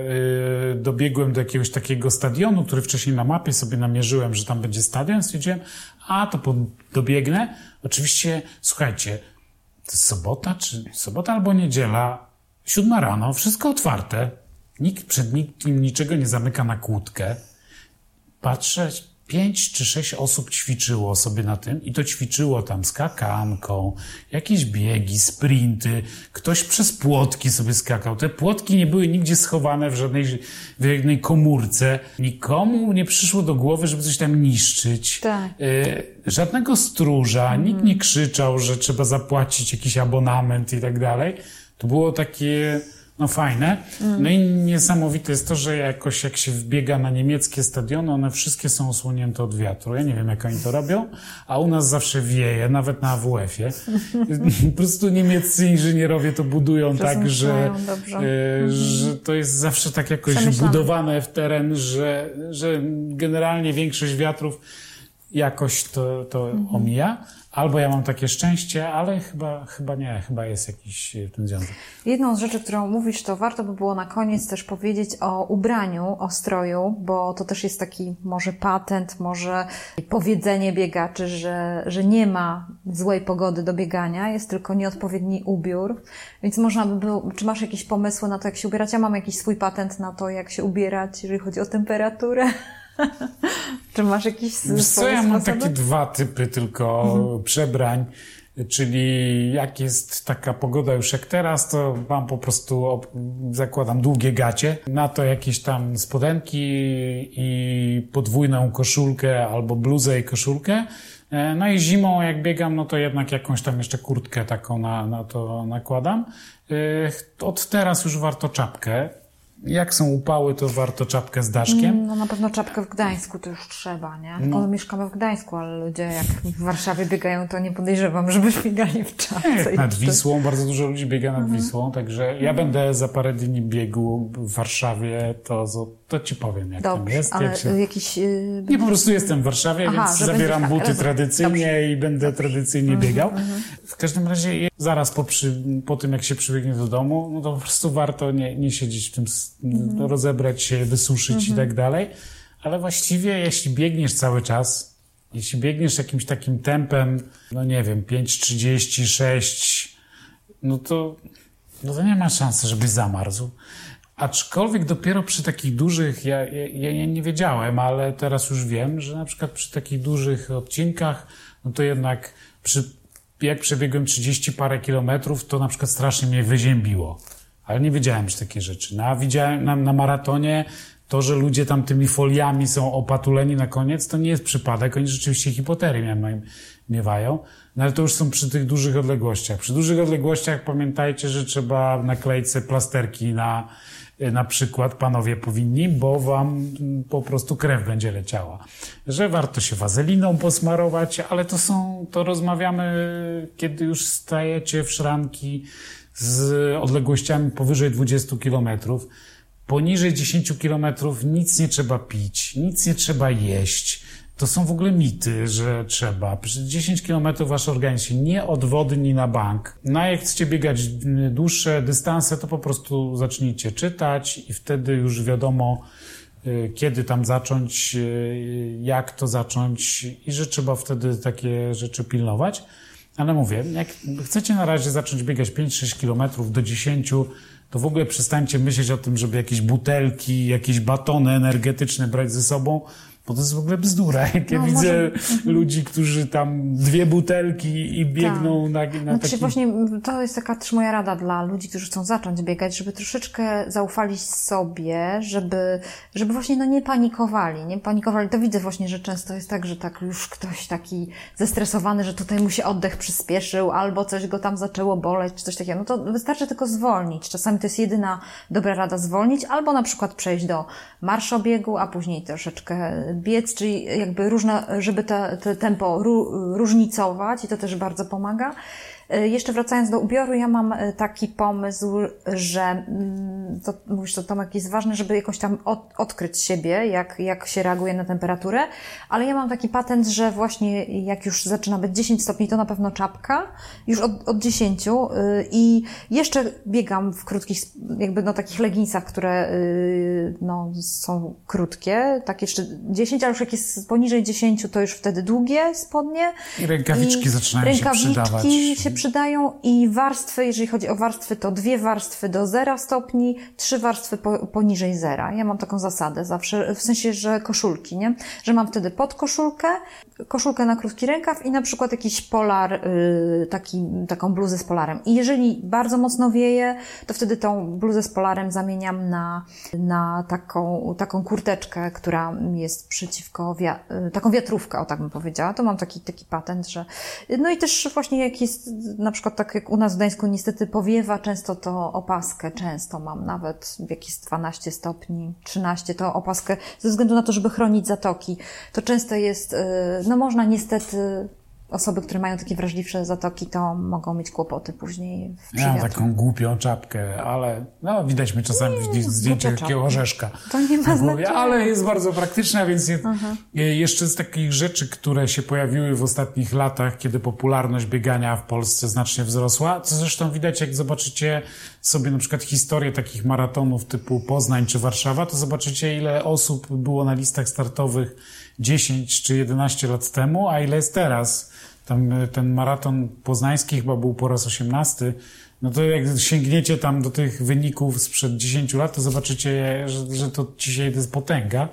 y, dobiegłem do jakiegoś takiego stadionu, który wcześniej na mapie sobie namierzyłem, że tam będzie stadion. Stwierdziłem, a to dobiegnę. Oczywiście, słuchajcie, to jest sobota, czy sobota albo niedziela, siódma rano, wszystko otwarte. Nikt przed nikim niczego nie zamyka na kłódkę. Patrzę, pięć czy sześć osób ćwiczyło sobie na tym i to ćwiczyło tam skakanką, jakieś biegi, sprinty, ktoś przez płotki sobie skakał. Te płotki nie były nigdzie schowane w żadnej, w żadnej komórce. Nikomu nie przyszło do głowy, żeby coś tam niszczyć. Tak. Y, żadnego stróża, Mhm. nikt nie krzyczał, że trzeba zapłacić jakiś abonament i tak dalej. To było takie, no fajne. No i niesamowite jest to, że jakoś jak się wbiega na niemieckie stadiony, one wszystkie są osłonięte od wiatru. Ja nie wiem, jak oni to robią, a u nas zawsze wieje, nawet na AWF-ie. po prostu niemieccy inżynierowie to budują tak, że, e, że to jest zawsze tak jakoś Przemyślane. budowane w teren, że, że generalnie większość wiatrów jakoś to, to Mhm. omija. Albo ja mam takie szczęście, ale chyba, chyba nie, chyba jest jakiś e, ten związek. Jedną z rzeczy, którą mówisz, to warto by było na koniec też powiedzieć o ubraniu, o stroju, bo to też jest taki może patent, może powiedzenie biegaczy, że, że nie ma złej pogody do biegania, jest tylko nieodpowiedni ubiór. Więc można by było, czy masz jakieś pomysły na to, jak się ubierać? Ja mam jakiś swój patent na to, jak się ubierać, jeżeli chodzi o temperaturę. Czy masz jakiś co, ja mam sposoby? takie dwa typy tylko Mhm. przebrań. Czyli jak jest taka pogoda już jak teraz, to mam po prostu, zakładam długie gacie, na to jakieś tam spodenki i podwójną koszulkę albo bluzę i koszulkę. E, No i zimą jak biegam, no to jednak jakąś tam jeszcze kurtkę taką na, na to nakładam. E, Od teraz już warto czapkę. Jak są upały, to warto czapkę z daszkiem. No na pewno czapkę w Gdańsku to już trzeba, nie? No. No. mieszkamy w Gdańsku, ale ludzie jak w Warszawie biegają, to nie podejrzewam, żeby biegali w czapce. Nad Wisłą, bardzo dużo ludzi biega nad Mhm. Wisłą, także ja będę za parę dni biegł w Warszawie, to, to ci powiem, jak tam Dobrze, jest. ale Jak się... jakiś... Yy, Nie, po prostu jestem w Warszawie, Aha, więc zabieram tak, buty rozumiem. tradycyjnie i będę tradycyjnie Mhm, biegał. W każdym razie, zaraz po, przy, po tym, jak się przybiegnie do domu, no to po prostu warto nie, nie siedzieć w tym, Mhm. rozebrać się, wysuszyć i tak dalej. Ale właściwie, jeśli biegniesz cały czas, jeśli biegniesz jakimś takim tempem, no nie wiem, 5,36, no to, no to nie ma szansy, żebyś zamarzł. Aczkolwiek dopiero przy takich dużych, ja, ja, ja nie wiedziałem, ale teraz już wiem, że na przykład przy takich dużych odcinkach, no to jednak przy, jak przebiegłem 30 parę kilometrów, to na przykład strasznie mnie wyziębiło. Ale nie wiedziałem, że takie rzeczy. No, a widziałem na, na maratonie to, że ludzie tam tymi foliami są opatuleni na koniec, to nie jest przypadek. Oni rzeczywiście hipoterię miewają. No ale to już są przy tych dużych odległościach. Przy dużych odległościach pamiętajcie, że trzeba nakleić sobie plasterki na, na przykład panowie powinni, bo wam po prostu krew będzie leciała. Że warto się wazeliną posmarować, ale to są, to rozmawiamy, kiedy już stajecie w szranki z odległościami powyżej 20 kilometrów. Poniżej 10 kilometrów nic nie trzeba pić, nic nie trzeba jeść. To są w ogóle mity, że trzeba. Przez 10 kilometrów wasz organizm się nie odwodni na bank. No a jak chcecie biegać dłuższe dystanse, to po prostu zacznijcie czytać i wtedy już wiadomo, y, kiedy tam zacząć, y, jak to zacząć i że trzeba wtedy takie rzeczy pilnować. Ale mówię, jak chcecie na razie zacząć biegać 5-6 kilometrów do 10, to w ogóle przestańcie myśleć o tym, żeby jakieś butelki, jakieś batony energetyczne brać ze sobą, bo to jest w ogóle bzdura. Jak ja No, widzę może- ludzi, którzy tam dwie butelki i biegną na, na Znaczy taki... właśnie to jest taka też moja rada dla ludzi, którzy chcą zacząć biegać, żeby troszeczkę zaufali sobie, żeby, żeby właśnie no nie panikowali, nie panikowali. To widzę właśnie, że często jest tak, że tak już ktoś taki zestresowany, że tutaj mu się oddech przyspieszył, albo coś go tam zaczęło boleć, czy coś takiego. No to wystarczy tylko zwolnić. Czasami to jest jedyna dobra rada zwolnić, albo na przykład przejść do marszobiegu, a później troszeczkę biec, czyli jakby różne, żeby te, te tempo ró, różnicować i to też bardzo pomaga. E, Jeszcze wracając do ubioru, ja mam e, taki pomysł, że mm, to mówisz, to Tomek jest ważne, żeby jakoś tam od, odkryć siebie, jak, jak się reaguje na temperaturę, ale ja mam taki patent, że właśnie jak już zaczyna być 10 stopni, to na pewno czapka, już od, od 10 y, i jeszcze biegam w krótkich, jakby no takich leginsach, które y, no, są krótkie, tak jeszcze 10, ale już jak jest poniżej 10, to już wtedy długie spodnie. I rękawiczki I zaczynają się rękawiczki przydawać. się przydają i warstwy, jeżeli chodzi o warstwy, to dwie warstwy do zera stopni, trzy warstwy po, poniżej zera. Ja mam taką zasadę zawsze, w sensie, że koszulki, nie? Że mam wtedy podkoszulkę, koszulkę na krótki rękaw i na przykład jakiś polar, yy, taki, taką bluzę z polarem. I jeżeli bardzo mocno wieje, to wtedy tą bluzę z polarem zamieniam na, na taką, taką kurteczkę, która jest przeciwko, wia yy, taką wiatrówkę, o tak bym powiedziała. To mam taki, taki patent, że, no i też właśnie jak jest, na przykład tak jak u nas w Gdańsku niestety powiewa, często to opaskę, często mam nawet, jak jest 12 stopni, 13, to opaskę, ze względu na to, żeby chronić zatoki. To często jest, yy, no można niestety osoby, które mają takie wrażliwsze zatoki, to mogą mieć kłopoty później w Ja mam taką głupią czapkę, ale no, widać mi czasami w zdjęciach takiego orzeszka. To nie ma znaczenia. Ale jest bardzo praktyczna, więc je, jeszcze z takich rzeczy, które się pojawiły w ostatnich latach, kiedy popularność biegania w Polsce znacznie wzrosła, co zresztą widać, jak zobaczycie sobie na przykład historię takich maratonów typu Poznań czy Warszawa, to zobaczycie, ile osób było na listach startowych 10 czy 11 lat temu, a ile jest teraz. Tam e, ten maraton poznański chyba był po raz 18. No to jak sięgniecie tam do tych wyników sprzed 10 lat, to zobaczycie, że, że to dzisiaj to jest potęga.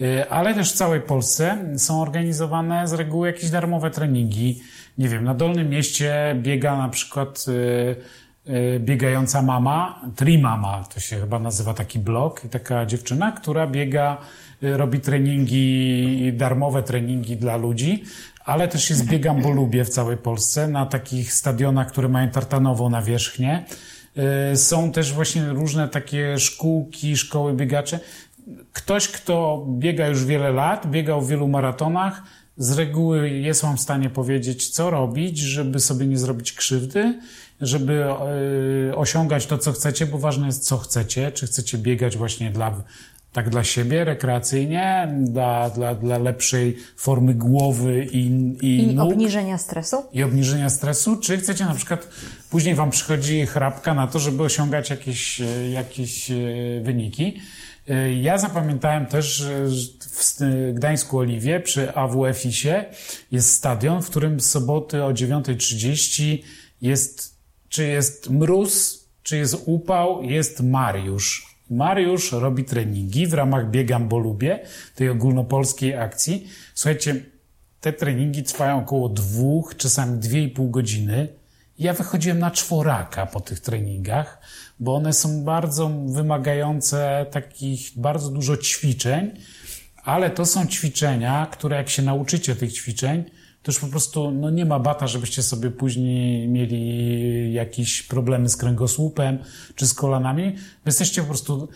E, ale też w całej Polsce są organizowane z reguły jakieś darmowe treningi. Nie wiem, na Dolnym Mieście biega na przykład e, biegająca mama, Trimama, to się chyba nazywa taki blog, i taka dziewczyna, która biega, robi treningi, darmowe treningi dla ludzi, ale też jest biegam, bo lubię w całej Polsce, na takich stadionach, które mają tartanową nawierzchnię. Są też właśnie różne takie szkółki, szkoły biegacze. Ktoś, kto biega już wiele lat, biegał w wielu maratonach, z reguły jest w stanie powiedzieć, co robić, żeby sobie nie zrobić krzywdy, żeby osiągać to, co chcecie, bo ważne jest, co chcecie. Czy chcecie biegać właśnie dla tak dla siebie, rekreacyjnie, dla, dla, dla lepszej formy głowy i, i, I nóg, obniżenia stresu? I obniżenia stresu, czy chcecie na przykład, później wam przychodzi chrapka na to, żeby osiągać jakieś, jakieś wyniki. Ja zapamiętałem też, że w Gdańsku Oliwie przy AWF-isie jest stadion, w którym soboty o 9.30 jest, czy jest mróz, czy jest upał, jest Mariusz. Mariusz robi treningi w ramach Biegam, bo lubię, tej ogólnopolskiej akcji. Słuchajcie, te treningi trwają około dwóch, czasami dwie i pół godziny. Ja wychodziłem na czworaka po tych treningach, bo one są bardzo wymagające takich bardzo dużo ćwiczeń, ale to są ćwiczenia, które jak się nauczycie tych ćwiczeń, to już po prostu no nie ma bata, żebyście sobie później mieli jakieś problemy z kręgosłupem czy z kolanami. Wy jesteście po prostu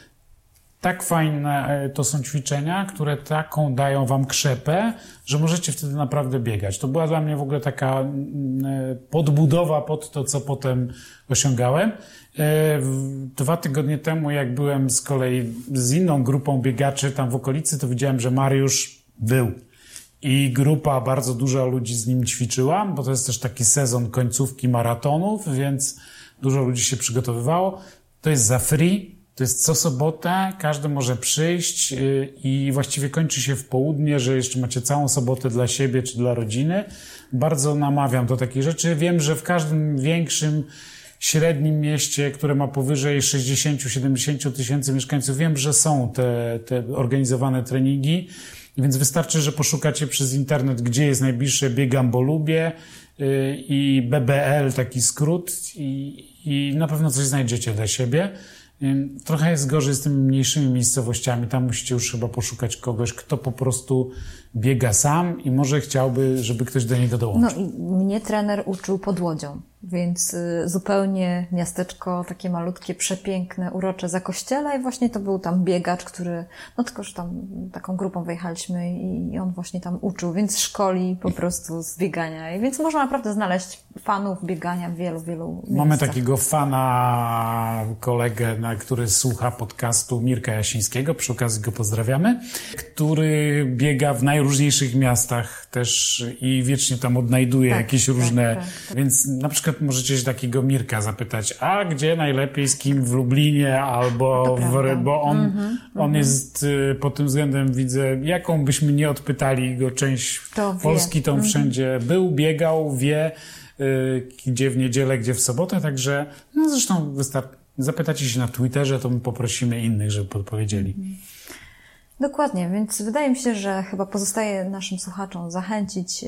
tak fajne to są ćwiczenia, które taką dają wam krzepę, że możecie wtedy naprawdę biegać. To była dla mnie w ogóle taka podbudowa pod to, co potem osiągałem. Dwa tygodnie temu, jak byłem z kolei z inną grupą biegaczy tam w okolicy, to widziałem, że Mariusz był i grupa, bardzo dużo ludzi z nim ćwiczyła, bo to jest też taki sezon końcówki maratonów, więc dużo ludzi się przygotowywało. To jest za free, to jest co sobotę, każdy może przyjść i właściwie kończy się w południe, że jeszcze macie całą sobotę dla siebie czy dla rodziny. Bardzo namawiam do takich rzeczy. Wiem, że w każdym większym średnim mieście, które ma powyżej 60-70 tysięcy mieszkańców, wiem, że są te, te organizowane treningi. Więc wystarczy, że poszukacie przez internet, gdzie jest najbliższe Biegam, bo lubię i BBL, taki skrót i, i na pewno coś znajdziecie dla siebie. Trochę jest gorzej z tymi mniejszymi miejscowościami. Tam musicie już chyba poszukać kogoś, kto po prostu biega sam i może chciałby, żeby ktoś do niego dołączył. No i mnie trener uczył pod łodzią, więc zupełnie miasteczko takie malutkie, przepiękne, urocze za kościele i właśnie to był tam biegacz, który, no tylko, że tam taką grupą wyjechaliśmy i on właśnie tam uczył, więc szkoli po prostu z biegania. I więc można naprawdę znaleźć fanów biegania w wielu, wielu Mamy miejscach. takiego fana, kolegę, na, który słucha podcastu Mirka Jasińskiego, przy okazji go pozdrawiamy, który biega w najróżniejszych miastach też i wiecznie tam odnajduje Tak, jakieś tak, różne, tak, więc na przykład możecie się takiego Mirka zapytać, a gdzie najlepiej z kim w Lublinie albo w, bo on, on jest y, pod tym względem widzę, jaką byśmy nie odpytali go część To wie. Polski, to on wszędzie był, biegał, wie, gdzie w niedzielę, gdzie w sobotę, także no zresztą wystarczy, zapytacie się na Twitterze, to my poprosimy innych, żeby podpowiedzieli. Dokładnie, więc wydaje mi się, że chyba pozostaje naszym słuchaczom zachęcić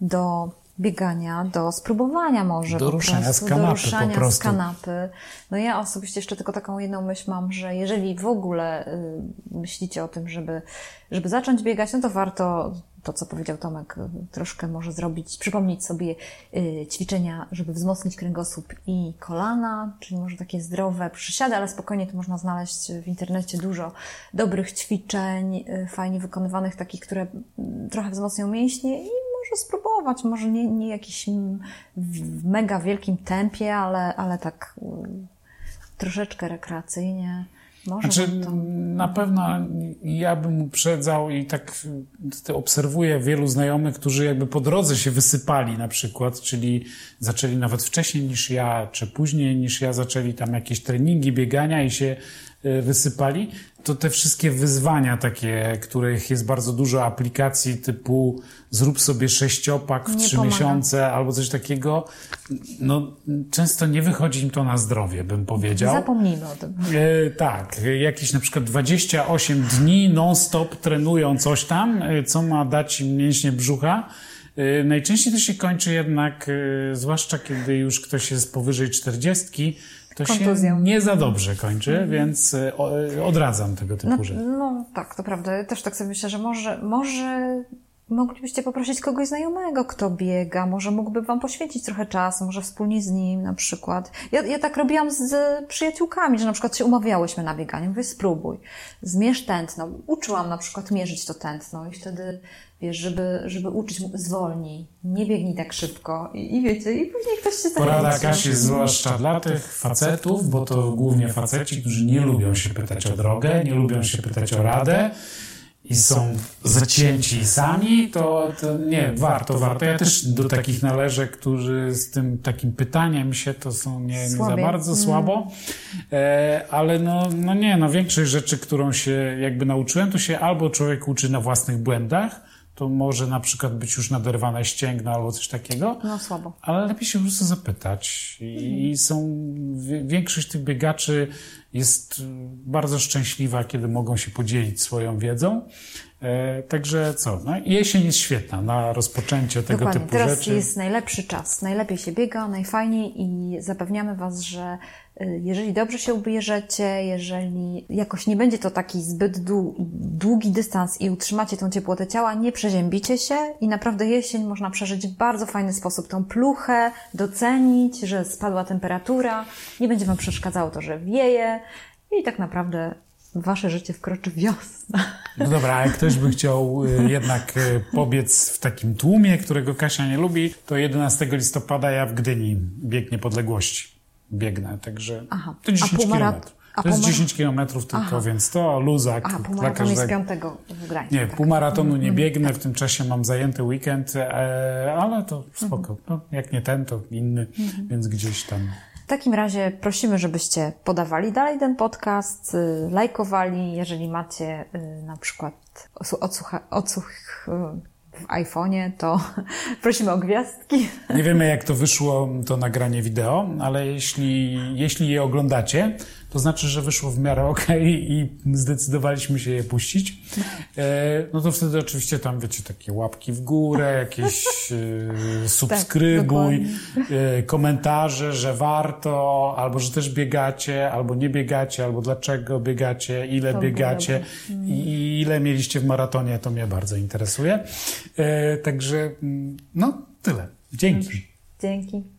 do biegania, do spróbowania może do po ruszania prostu, z kanapy, do ruszania po prostu. z kanapy. No ja osobiście jeszcze tylko taką jedną myśl mam, że jeżeli w ogóle y, myślicie o tym, żeby, żeby zacząć biegać, no to warto to, co powiedział Tomek, troszkę może zrobić, przypomnieć sobie y, ćwiczenia, żeby wzmocnić kręgosłup i kolana, czyli może takie zdrowe przysiady, ale spokojnie to można znaleźć w internecie dużo dobrych ćwiczeń, y, fajnie wykonywanych, takich, które mm, trochę wzmocnią mięśnie i może spróbować, może nie, nie jakiś w mega wielkim tempie, ale, ale tak troszeczkę rekreacyjnie. Może Znaczy, to... na pewno ja bym uprzedzał i tak obserwuję wielu znajomych, którzy jakby po drodze się wysypali na przykład, czyli zaczęli nawet wcześniej niż ja, czy później niż ja, zaczęli tam jakieś treningi biegania i się wysypali, to te wszystkie wyzwania takie, których jest bardzo dużo aplikacji typu zrób sobie sześciopak w trzy miesiące albo coś takiego, no często nie wychodzi im to na zdrowie, bym powiedział. Zapomnijmy o tym. E, tak, jakieś na przykład 28 dni non-stop trenują coś tam, e, co ma dać im mięśnie brzucha. E, najczęściej to się kończy jednak, e, zwłaszcza kiedy już ktoś jest powyżej 40, to Kontuzją. się nie za dobrze kończy, więc e, e, odradzam tego typu No, rzeczy. no tak, to prawda. Ja też tak sobie myślę, że może, może moglibyście poprosić kogoś znajomego, kto biega, może mógłby wam poświęcić trochę czasu, może wspólnie z nim na przykład. Ja, ja tak robiłam z przyjaciółkami, że na przykład się umawiałyśmy na bieganie, mówię spróbuj, zmierz tętno. Uczyłam na przykład mierzyć to tętno i wtedy wiesz, żeby, żeby uczyć, mu- zwolnij, nie biegnij tak szybko i, i wiecie, i później ktoś się Porada zachęci. Kasi, zwłaszcza dla tych facetów, bo to głównie faceci, którzy nie lubią się pytać o drogę, nie lubią się pytać o radę i są zacięci sami, to, to nie, warto, warto. Ja też do takich należę, którzy z tym takim pytaniem się to są nie, nie za bardzo słabo, e, ale no, no nie, no większość rzeczy, którą się jakby nauczyłem, to się albo człowiek uczy na własnych błędach, to może na przykład być już naderwane ścięgno albo coś takiego, No słabo. ale lepiej się po prostu zapytać. I, są, większość tych biegaczy jest y, bardzo szczęśliwa, kiedy mogą się podzielić swoją wiedzą. E, także co, no, jesień jest świetna na rozpoczęcie tego Dokładnie. typu Teraz rzeczy. jest najlepszy czas. Najlepiej się biega, najfajniej i zapewniamy Was, że y, jeżeli dobrze się ubierzecie, jeżeli jakoś nie będzie to taki zbyt dłu- długi dystans i utrzymacie tą ciepłotę ciała, nie przeziębicie się i naprawdę jesień można przeżyć w bardzo fajny sposób. Tą pluchę docenić, że spadła temperatura, nie będzie Wam przeszkadzało to, że wieje i tak naprawdę w Wasze życie wkroczy wiosna. No dobra, a jak ktoś by chciał y, jednak y, pobiec w takim tłumie, którego Kasia nie lubi, to 11 listopada ja w Gdyni bieg niepodległości biegnę, także Aha. to 10 A półmarat- kilometrów. a To jest półmar- 10 kilometrów tylko, Aha. więc to luzak A, dla półmaraton jest każdego. piątego w Gdańsku. Nie, tak. półmaratonu nie biegnę, w tym czasie mam zajęty weekend, e, ale to spoko. No, jak nie ten, to inny, więc gdzieś tam. Takim razie prosimy, żebyście podawali dalej ten podcast, y, lajkowali, jeżeli macie y, na przykład odsłucha, odsłuch y, w iPhone'ie, to prosimy o gwiazdki. Nie wiemy, jak to wyszło, to nagranie wideo, ale jeśli, jeśli je oglądacie, to znaczy, że wyszło w miarę ok i zdecydowaliśmy się je puścić. E, no to wtedy oczywiście tam, wiecie, takie łapki w górę, jakieś e, subskrybuj, e, komentarze, że warto, albo że też biegacie, albo nie biegacie, albo dlaczego biegacie, ile To biegacie i, i ile mieliście w maratonie, to mnie bardzo interesuje. Także, mm, no, tyle. Dzięki. Dzięki.